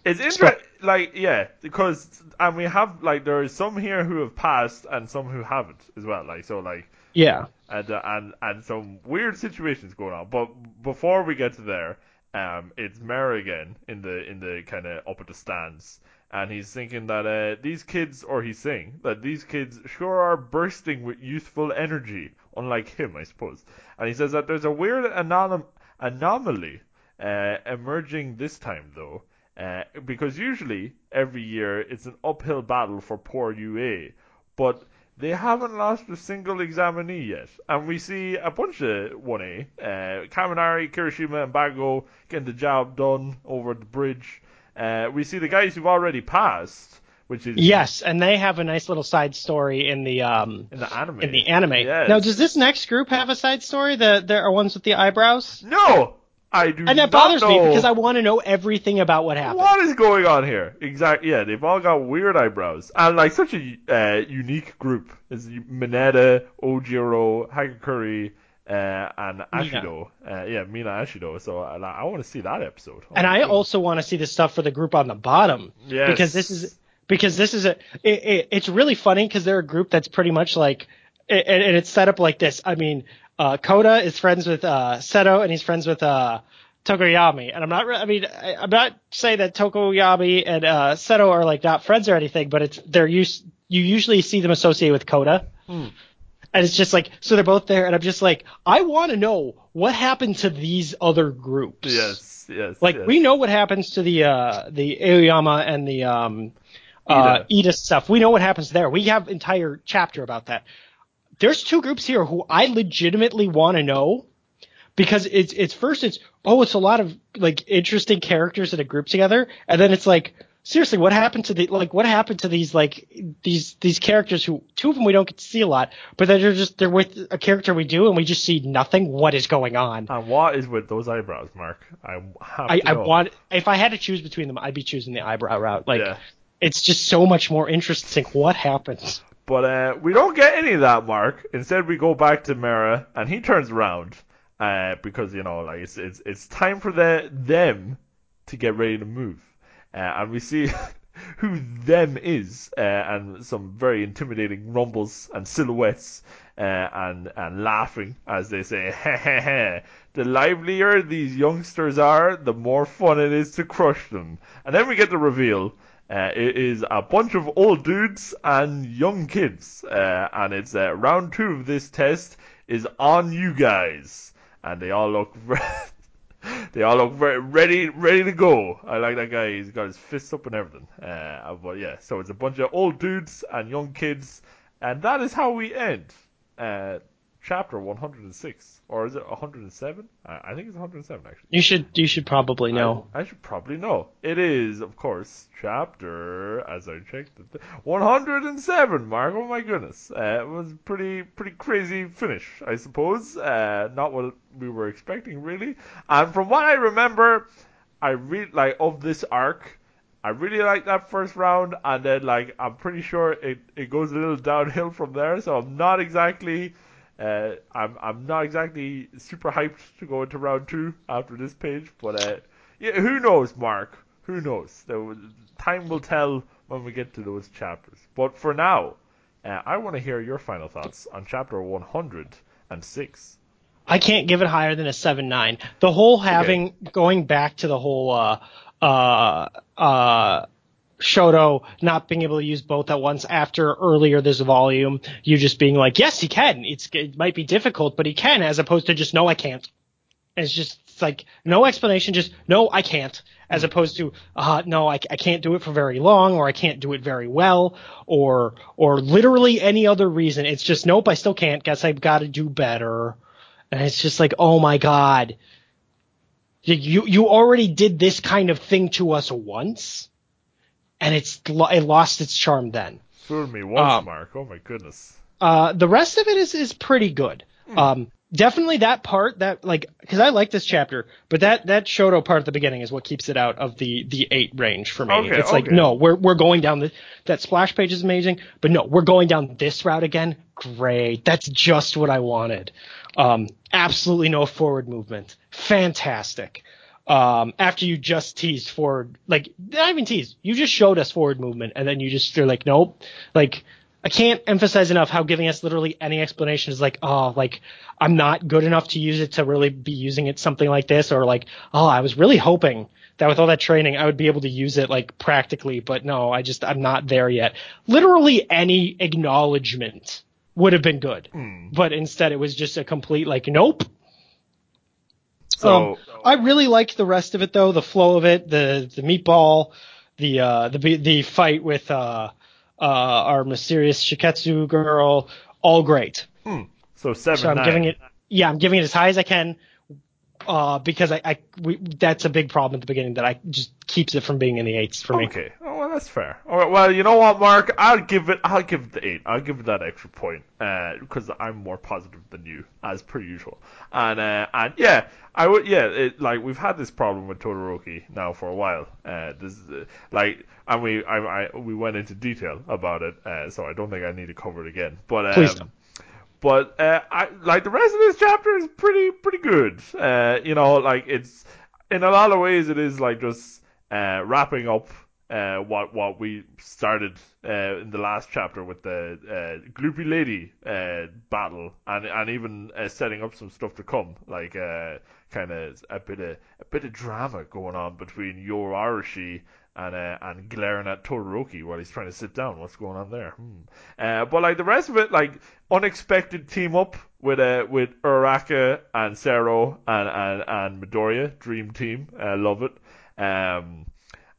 It's interesting, like yeah, because and we have like there is some here who have passed and some who haven't as well. Like so, like Yeah, and uh, and and some weird situations going on. But before we get to there, um, it's Mera again in the in the kind of up at the stands, and he's thinking that uh, these kids, or he's saying that these kids sure are bursting with youthful energy, unlike him, I suppose. And he says that there's a weird anom- anomaly uh, emerging this time, though. Uh, because usually every year it's an uphill battle for poor UA, but they haven't lost a single examinee yet, and we see a bunch of 1A. Uh, Kaminari, Kirishima, and Bago getting the job done over the bridge. Uh, we see the guys who've already passed, which is Yes, and they have a nice little side story in the um in the anime. in the anime. Yes. Now, does this next group have a side story? The there are ones with the eyebrows, No, I do and that bothers me because I want to know everything about what happened. What is going on here? Exactly. Yeah, they've all got weird eyebrows and like such a uh, unique group. Is Mineta, Ojiro, Hagakure, uh, and Ashido. Uh, yeah, Mina Ashido. So I, I want to see that episode. Oh And I goodness. also want to see the stuff for the group on the bottom Yes. because this is because this is a it, it, it's really funny because they're a group that's pretty much like and, and it's set up like this. I mean, uh, Koda is friends with uh, Sato and he's friends with uh, Tokoyami, and I'm not. re- I mean, I, I'm not saying that Tokoyami and uh, Sato are like not friends or anything, but it's they're used. You usually see them associated with Koda. Hmm. And it's just like so they're both there, and I'm just like, I want to know what happened to these other groups. Yes, yes. Like yes. we know what happens to the uh the Aoyama and the um uh Ida stuff. We know what happens there. We have entire chapter about that. There's two groups here who I legitimately want to know because it's it's first it's oh it's a lot of like interesting characters in a group together and then it's like seriously what happened to the like what happened to these like these these characters who two of them we don't get to see a lot but then they're just they're with a character we do and we just see nothing what is going on And what is with those eyebrows, Mark? I I, I want if I had to choose between them, I'd be choosing the eyebrow route. Like Yeah. it's just so much more interesting. What happens? But uh, we don't get any of that, Mark. Instead, we go back to Mera, and he turns around uh, because you know, like it's it's it's time for the them to get ready to move, uh, and we see who them is, uh, and some very intimidating rumbles and silhouettes, uh, and and laughing as they say, "Heh heh heh." The livelier these youngsters are, the more fun it is to crush them. And then we get the reveal. Uh, it is a bunch of old dudes and young kids, uh, and it's uh, round two of this test is on you guys, and they all look they all look very ready, ready to go. I like that guy; he's got his fists up and everything. Uh, but yeah, so it's a bunch of old dudes and young kids, and that is how we end. Chapter 106, or is it 107? I, I think it's 107 actually. You should you should probably know. I, I should probably know. It is, of course, chapter as I checked it, 107. Mark, oh my goodness, uh, it was pretty pretty crazy finish, I suppose. Uh, not what we were expecting really. And from what I remember, I really like of this arc. I really like that first round, and then like I'm pretty sure it, it goes a little downhill from there. So I'm not exactly uh, I'm I'm not exactly super hyped to go into round two after this page, but uh, yeah, who knows, Mark? Who knows? Was, time will tell when we get to those chapters. But for now, uh, I want to hear your final thoughts on chapter 106. I can't give it higher than a seven nine. The whole having going back to the whole uh uh uh Shoto not being able to use both at once after earlier this volume, you just being like, yes, he can. It's it might be difficult, but he can, as opposed to just no, I can't. It's just it's like no explanation, just no, I can't, as opposed to uh, no, I, I can't do it for very long, or I can't do it very well, or or literally any other reason. It's just nope, I still can't. Guess I've got to do better. And it's just like, oh my god, you you already did this kind of thing to us once, and it's it lost its charm then. Fool me once, Um, Mark. Oh my goodness. Uh, the rest of it is is pretty good. Um, definitely that part that like because I like this chapter, but that that Shoto part at the beginning is what keeps it out of the the eight range for me. Okay, it's like no, we're we're going down the that splash page is amazing, but no, we're going down this route again. Great, that's just what I wanted. Um, absolutely no forward movement, fantastic. Um, after you just teased forward, like not even teased, you just showed us forward movement, and then you just you're like, nope, like I can't emphasize enough how giving us literally any explanation is like, oh, like I'm not good enough to use it to really be using it something like this, or like, oh, I was really hoping that with all that training I would be able to use it like practically, but no, I just I'm not there yet. Literally any acknowledgement would have been good, but instead it was just a complete like, nope. So, Um, I really liked the rest of it though, the flow of it, the the meatball, the uh the the fight with uh uh our mysterious Shiketsu girl, all great. so seven So I'm nine. giving it yeah, I'm giving it as high as I can. Uh, because I, I we, that's a big problem at the beginning that I just keeps it from being in the eights for me. Okay. Oh, well, that's fair. All right. Well, you know what, Mark? I'll give it. I'll give it the eight. I'll give it that extra point because I'm more positive than you, as per usual. And uh, and yeah, I would. Yeah, it, like we've had this problem with Todoroki now for a while. Uh, this is uh, like, and we I, I we went into detail about it, uh, so I don't think I need to cover it again. But um, Please don't. But uh, I like the rest of this chapter is pretty pretty good. Uh, you know, like it's in a lot of ways it is like just uh, wrapping up uh, what what we started uh, in the last chapter with the uh, Gloopy Lady uh, battle, and and even uh, setting up some stuff to come, like uh, kind of a bit of a bit of drama going on between Yoarashi and uh, and glaring at Todoroki while he's trying to sit down. What's going on there? Hmm. Uh, but like the rest of it, like unexpected team up with uh, with Uraraka and Sero and and and Midoriya, dream team. Uh, love it. Um,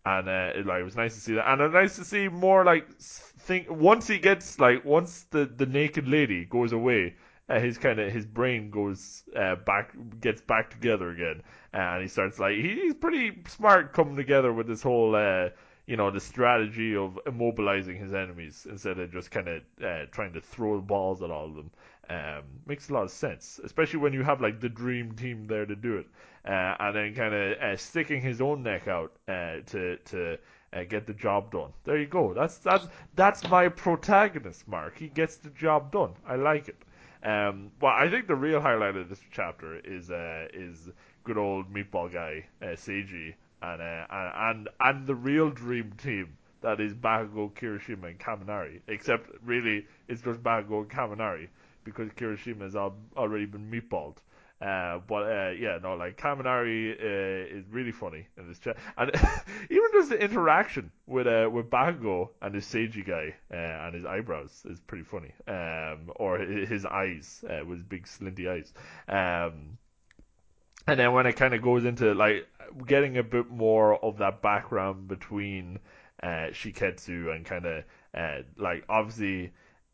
and uh, it, like it was nice to see that, and it's nice to see more like think once he gets like once the the naked lady goes away. Uh, his kind of his brain goes uh, back, gets back together again, and he starts like he, he's pretty smart coming together with this whole uh, you know, the strategy of immobilizing his enemies instead of just kind of uh, trying to throw balls at all of them. Um, makes a lot of sense, especially when you have like the dream team there to do it, uh, and then kind of uh, sticking his own neck out uh, to to uh, get the job done. There you go. That's that's that's my protagonist, Mark. He gets the job done. I like it. Um, well, I think the real highlight of this chapter is uh, is good old meatball guy uh, Seiji and uh, and and the real dream team that is Bakugo, Kirishima, and Kaminari. Except really, it's just Bakugo and Kaminari because Kirishima has al- already been meatballed. Uh, but uh, yeah, no, like Kaminari uh, is really funny in this chat, and even just the interaction with uh, with Bakugo and his Seiji guy uh, and his eyebrows is pretty funny. Um, or his eyes uh, with his big slinty eyes. Um, and then when it kind of goes into like getting a bit more of that background between uh, Shiketsu and kind of like obviously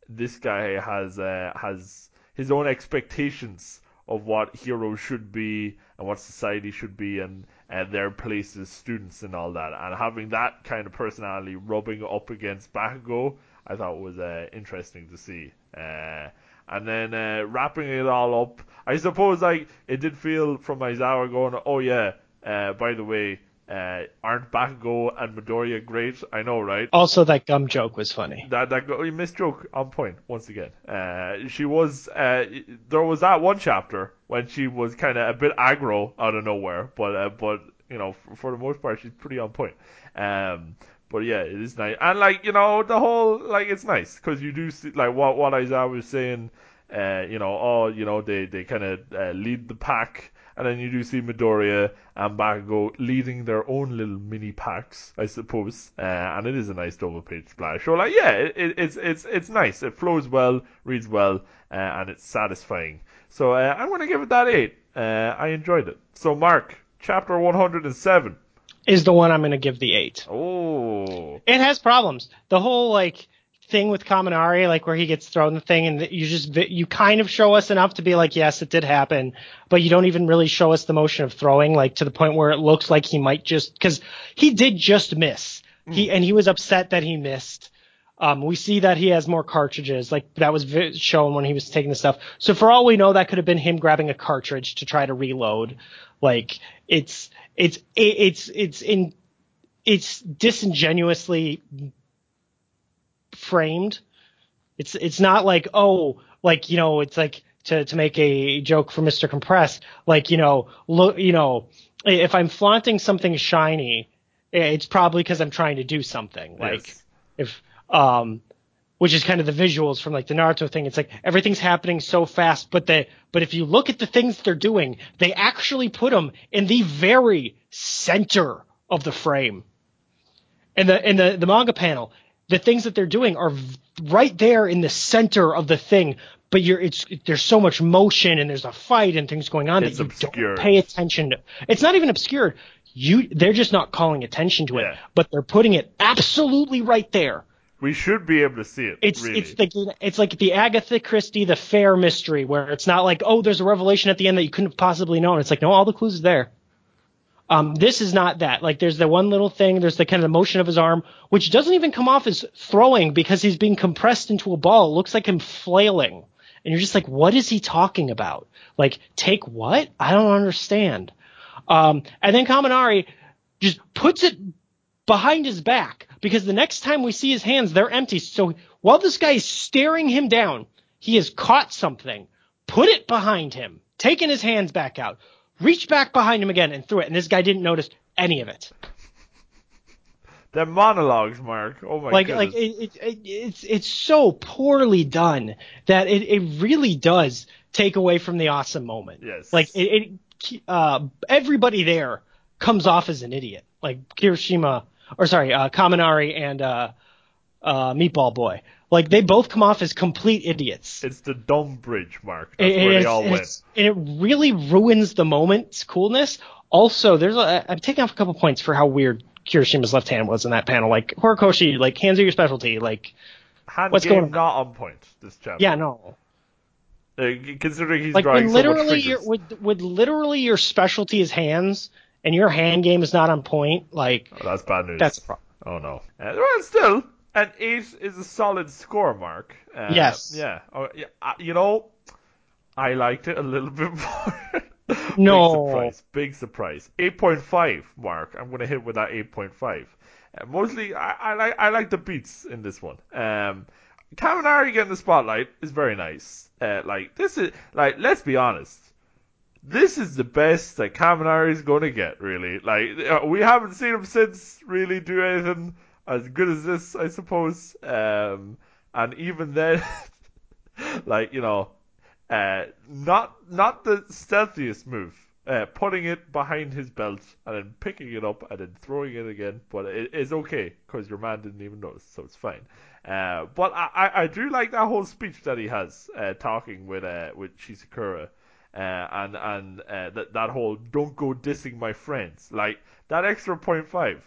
this guy has has his own expectations of what heroes should be and what society should be and, and their place as students and all that. And having that kind of personality rubbing up against Bakugo I thought was uh, interesting to see. Uh, and then uh, wrapping it all up I suppose like it did feel from Aizawa going oh yeah uh, by the way uh, aren't Bakugo and Midoriya great I know right Also, that gum joke was funny. that that go, missed joke on point once again. Uh, she was uh, there was that one chapter when she was kind of a bit aggro out of nowhere, but uh, but you know for, for the most part she's pretty on point. Um, but yeah, it is nice, and like you know the whole like it's nice because you do see like what what Aizawa was saying. Uh, you know, oh, you know, they they kind of uh, lead the pack, and then you do see Midoriya and Bakugo leading their own little mini packs, I suppose. Uh, and it is a nice double page splash. So like, yeah, it, it, it's it's it's nice. It flows well, reads well, uh, and it's satisfying. So uh, I'm gonna give it that eight. Uh, I enjoyed it. So Mark, chapter 107. Is the one I'm going to give the eight. Oh, It has problems. The whole like thing with Kaminari, like where he gets thrown the thing, and you just you kind of show us enough to be like, yes, it did happen, but you don't even really show us the motion of throwing, like to the point where it looks like he might just because he did just miss. He and he was upset that he missed. Um, we see that he has more cartridges, like that was vi- shown when he was taking the stuff. So for all we know, that could have been him grabbing a cartridge to try to reload. Like it's it's it's it's in it's disingenuously framed. It's it's not like oh like you know it's like to to make a joke for Mr. Compress like you know look you know if I'm flaunting something shiny it's probably because I'm trying to do something like yes. if um which is kind of the visuals from like the Naruto thing. It's like everything's happening so fast, but the but if you look at the things they're doing, they actually put them in the very center of the frame. And the in the the manga panel, the things that they're doing are v- right there in the center of the thing. But you're it's there's so much motion and there's a fight and things going on It's that you obscured. don't pay attention to. It's not even obscured. You they're just not calling attention to it, Yeah. but they're putting it absolutely right there We should be able to see it. It's really. it's the it's like the Agatha Christie the fair mystery where it's not like oh there's a revelation at the end that you couldn't have possibly known. It's like no all the clues are there. Um, this is not that. Like there's the one little thing. There's the kind of the motion of his arm, which doesn't even come off as throwing because he's being compressed into a ball. It looks like him flailing, and you're just like, what is he talking about? Like take what? I don't understand. Um, and then Kaminari just puts it behind his back because the next time we see his hands, they're empty. So while this guy is staring him down, he has caught something, put it behind him, taken his hands back out, reached back behind him again and threw it. And this guy didn't notice any of it. The monologues, Mark. Oh my god. like, goodness. like it, it, it, it's it's so poorly done that it, it really does take away from the awesome moment. Yes. Like it, it uh, everybody there comes off as an idiot. Like Kirishima, or sorry, uh, Kaminari and uh, uh, Meatball Boy. Like they both come off as complete idiots. It's the dumb bridge, Mark. That's It- where they all went. and it really ruins the moment's coolness. Also, there's a, I'm taking off a couple points for how weird Kirishima's left hand was in that panel. Like Horikoshi, like hands are your specialty. Like Hand what's going on? not on point this chapter. yeah, no. Uh, considering he's Like drawing when so literally fingers. your with with literally your specialty is hands and your hand game is not on point. Like Oh, that's bad news. that's a problem. Oh no. Uh, well, still, an eight is a solid score, Mark. Uh, Yes. Yeah. Oh, yeah. Uh, you know, I liked it a little bit more. No. Big surprise. Big surprise. Eight point five, Mark. I'm gonna hit with that eight point five. Uh, mostly, I, I like I like the beats in this one. Um, Kaminari getting the spotlight is very nice. Uh, like this is like let's be honest this is the best that Kaminari is going to get, really. Like, uh, we haven't seen him since really do anything as good as this, I suppose. Um, and even then, like, you know, uh, not not the stealthiest move. Uh, putting it behind his belt and then picking it up and then throwing it again, but it is okay because your man didn't even notice, so it's fine. Uh, but I, I, I do like that whole speech that he has, uh, talking with uh, with Shishikura uh, and and that that whole don't go dissing my friends like that extra point five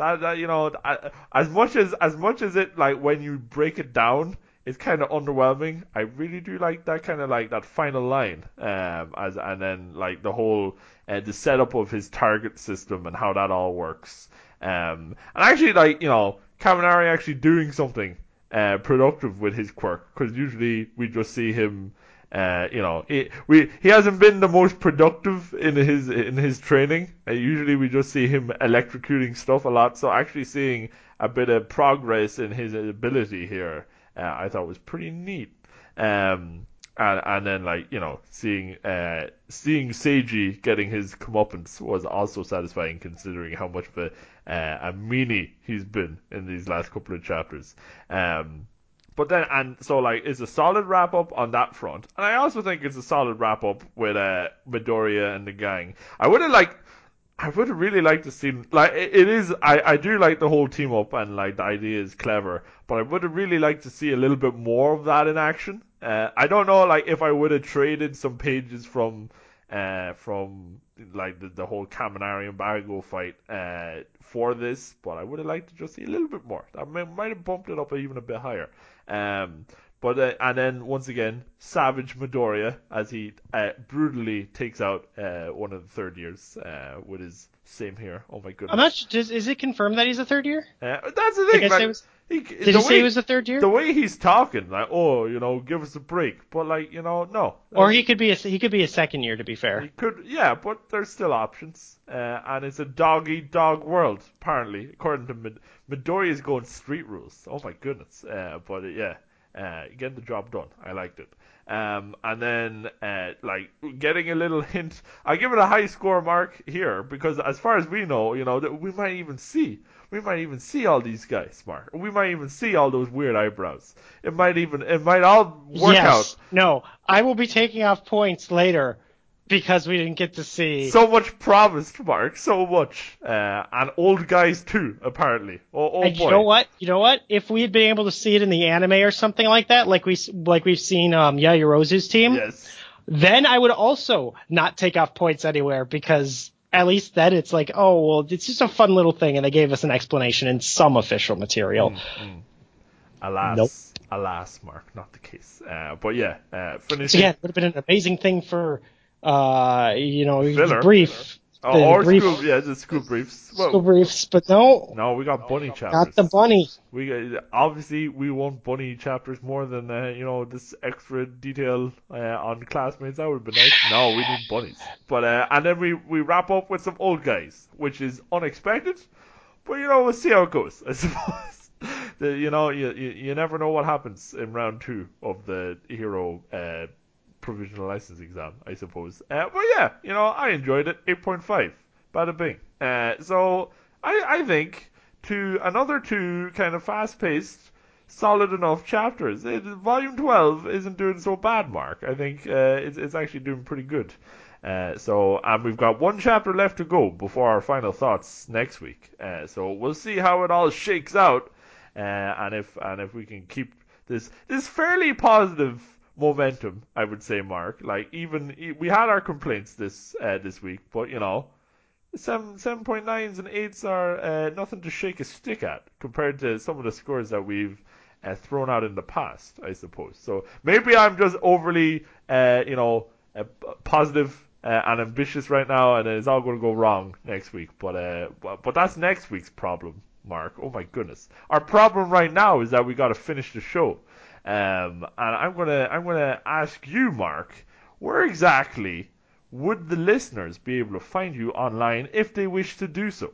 that, that you know I, as much as as much as it like when you break it down it's kind of underwhelming. I really do like that kind of like that final line um as and then like the whole uh, the setup of his target system and how that all works. Um and actually like you know Kaminari actually doing something uh, productive with his quirk because usually we just see him uh, you know, he, we he hasn't been the most productive in his in his training. Uh, usually, we just see him electrocuting stuff a lot. So actually, seeing a bit of progress in his ability here, uh, I thought was pretty neat. Um, and and then like you know, seeing uh seeing Seiji getting his comeuppance was also satisfying, considering how much of a uh, a meanie he's been in these last couple of chapters. Um, but then, and so like, it's a solid wrap up on that front, and I also think it's a solid wrap up with uh, Midoriya and the gang. I would have like, I would have really liked to see like it, it is. I I do like the whole team up and like the idea is clever, but I would have really liked to see a little bit more of that in action. Uh, I don't know like if I would have traded some pages from uh, from like the, the whole Kaminari and Bago fight uh, for this, but I would have liked to just see a little bit more. That may, might have bumped it up even a bit higher. Um, but uh, and then once again, Savage Midoriya as he uh, brutally takes out uh, one of the third years uh, with his same here. Oh my goodness! I'm not. Is, is it confirmed that he's a third year? Uh, that's the thing. like, was- he, Did the he say way- he was a third year? the way he's talking, like, oh, you know, give us a break. But like, you know, no. Or he could be a he could be a second year to be fair. He could, yeah, but there's still options. Uh, and it's a dog eat dog world, apparently, according to Mid- Midoriya's going street rules. Oh my goodness. Uh, but uh, yeah, uh, getting the job done. I liked it. Um, and then, uh, like, getting a little hint. I give it a high score mark here because, as far as we know, you know, that we might even see, we might even see all these guys, Mark. We might even see all those weird eyebrows. It might even, it might all work yes. out. No, I will be taking off points later because we didn't get to see. So much promised, Mark. So much. Uh, and old guys too, apparently. Oh, oh and boy. you know what? You know what? If we had been able to see it in the anime or something like that, like we like we've seen um Yaoyorozu's team, Yes. then I would also not take off points anywhere because at least then it's like, oh well, it's just a fun little thing, and they gave us an explanation in some official material. Alas, Nope. alas, Mark, not the case. Uh, but yeah, uh, finish So yeah, it would have been an amazing thing for, uh, you know, Filler. brief, Oh, the or brief school, yeah, the school briefs. Well, school briefs, but no, no, we got bunny chapters. got the bunny. We obviously we want bunny chapters more than uh, you know this extra detail uh, on classmates. That would be nice. No, we need bunnies. But uh, and then we we wrap up with some old guys, which is unexpected. But you know we'll see how it goes. I suppose. the, you know you, you you never know what happens in round two of the hero uh, provisional license exam. I suppose. Uh, but yeah, you know I enjoyed it. Eight point five. Bada bing. Uh, so I I think to another two kind of fast paced, solid enough chapters. It, volume 12 isn't doing so bad, Mark. I think uh, it's, it's actually doing pretty good. Uh, so, and we've got one chapter left to go before our final thoughts next week. Uh, so we'll see how it all shakes out, uh, and if and if we can keep this this fairly positive momentum, I would say, Mark. Like even we had our complaints this uh, this week, but you know, seven seven point nines and eights are uh, nothing to shake a stick at compared to some of the scores that we've uh, thrown out in the past, I suppose. So maybe I'm just overly, uh, you know, uh, positive uh, and ambitious right now, and it's all going to go wrong next week. But uh, but, but that's next week's problem, Mark. Oh my goodness, our problem right now is that we got to finish the show. Um, and I'm gonna I'm gonna ask you, Mark, where exactly would the listeners be able to find you online if they wish to do so?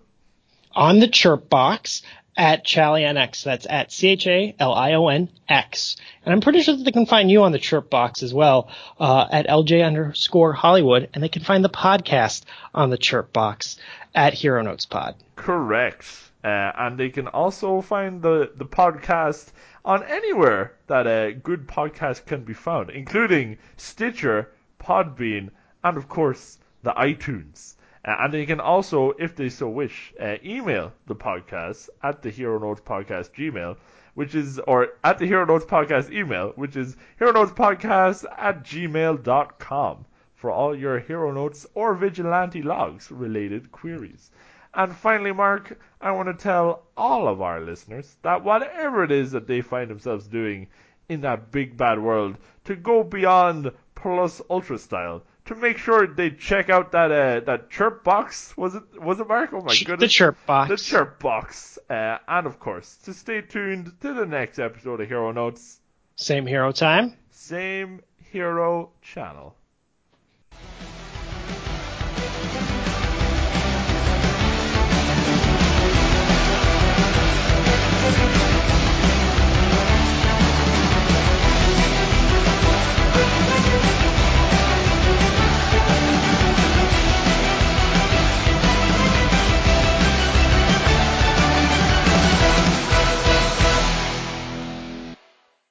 on the chirp box at ChalionX. That's at C H A L I O N X. And I'm pretty sure that they can find you on the chirp box as well uh, at LJ underscore Hollywood. And they can find the podcast on the chirp box at Hero Notes Pod. Correct. Uh, and they can also find the, the podcast on anywhere that a good podcast can be found, including Stitcher, Podbean, and of course the iTunes. Uh, and they can also, if they so wish, uh, email the podcast at the Hero Notes Podcast Gmail, which is, or at the Hero Notes Podcast email, which is Hero Notes Podcast at gmail.com for all your Hero Notes or Vigilante Logs related queries. And finally, Mark, I want to tell all of our listeners that whatever it is that they find themselves doing in that big bad world, to go beyond plus ultra style, to make sure they check out that uh, that chirp box. Was it was it Mark? Oh my goodness. the chirp box. The chirp box. Uh, and of course, to stay tuned to the next episode of Hero Notes. Same hero time. Same hero channel.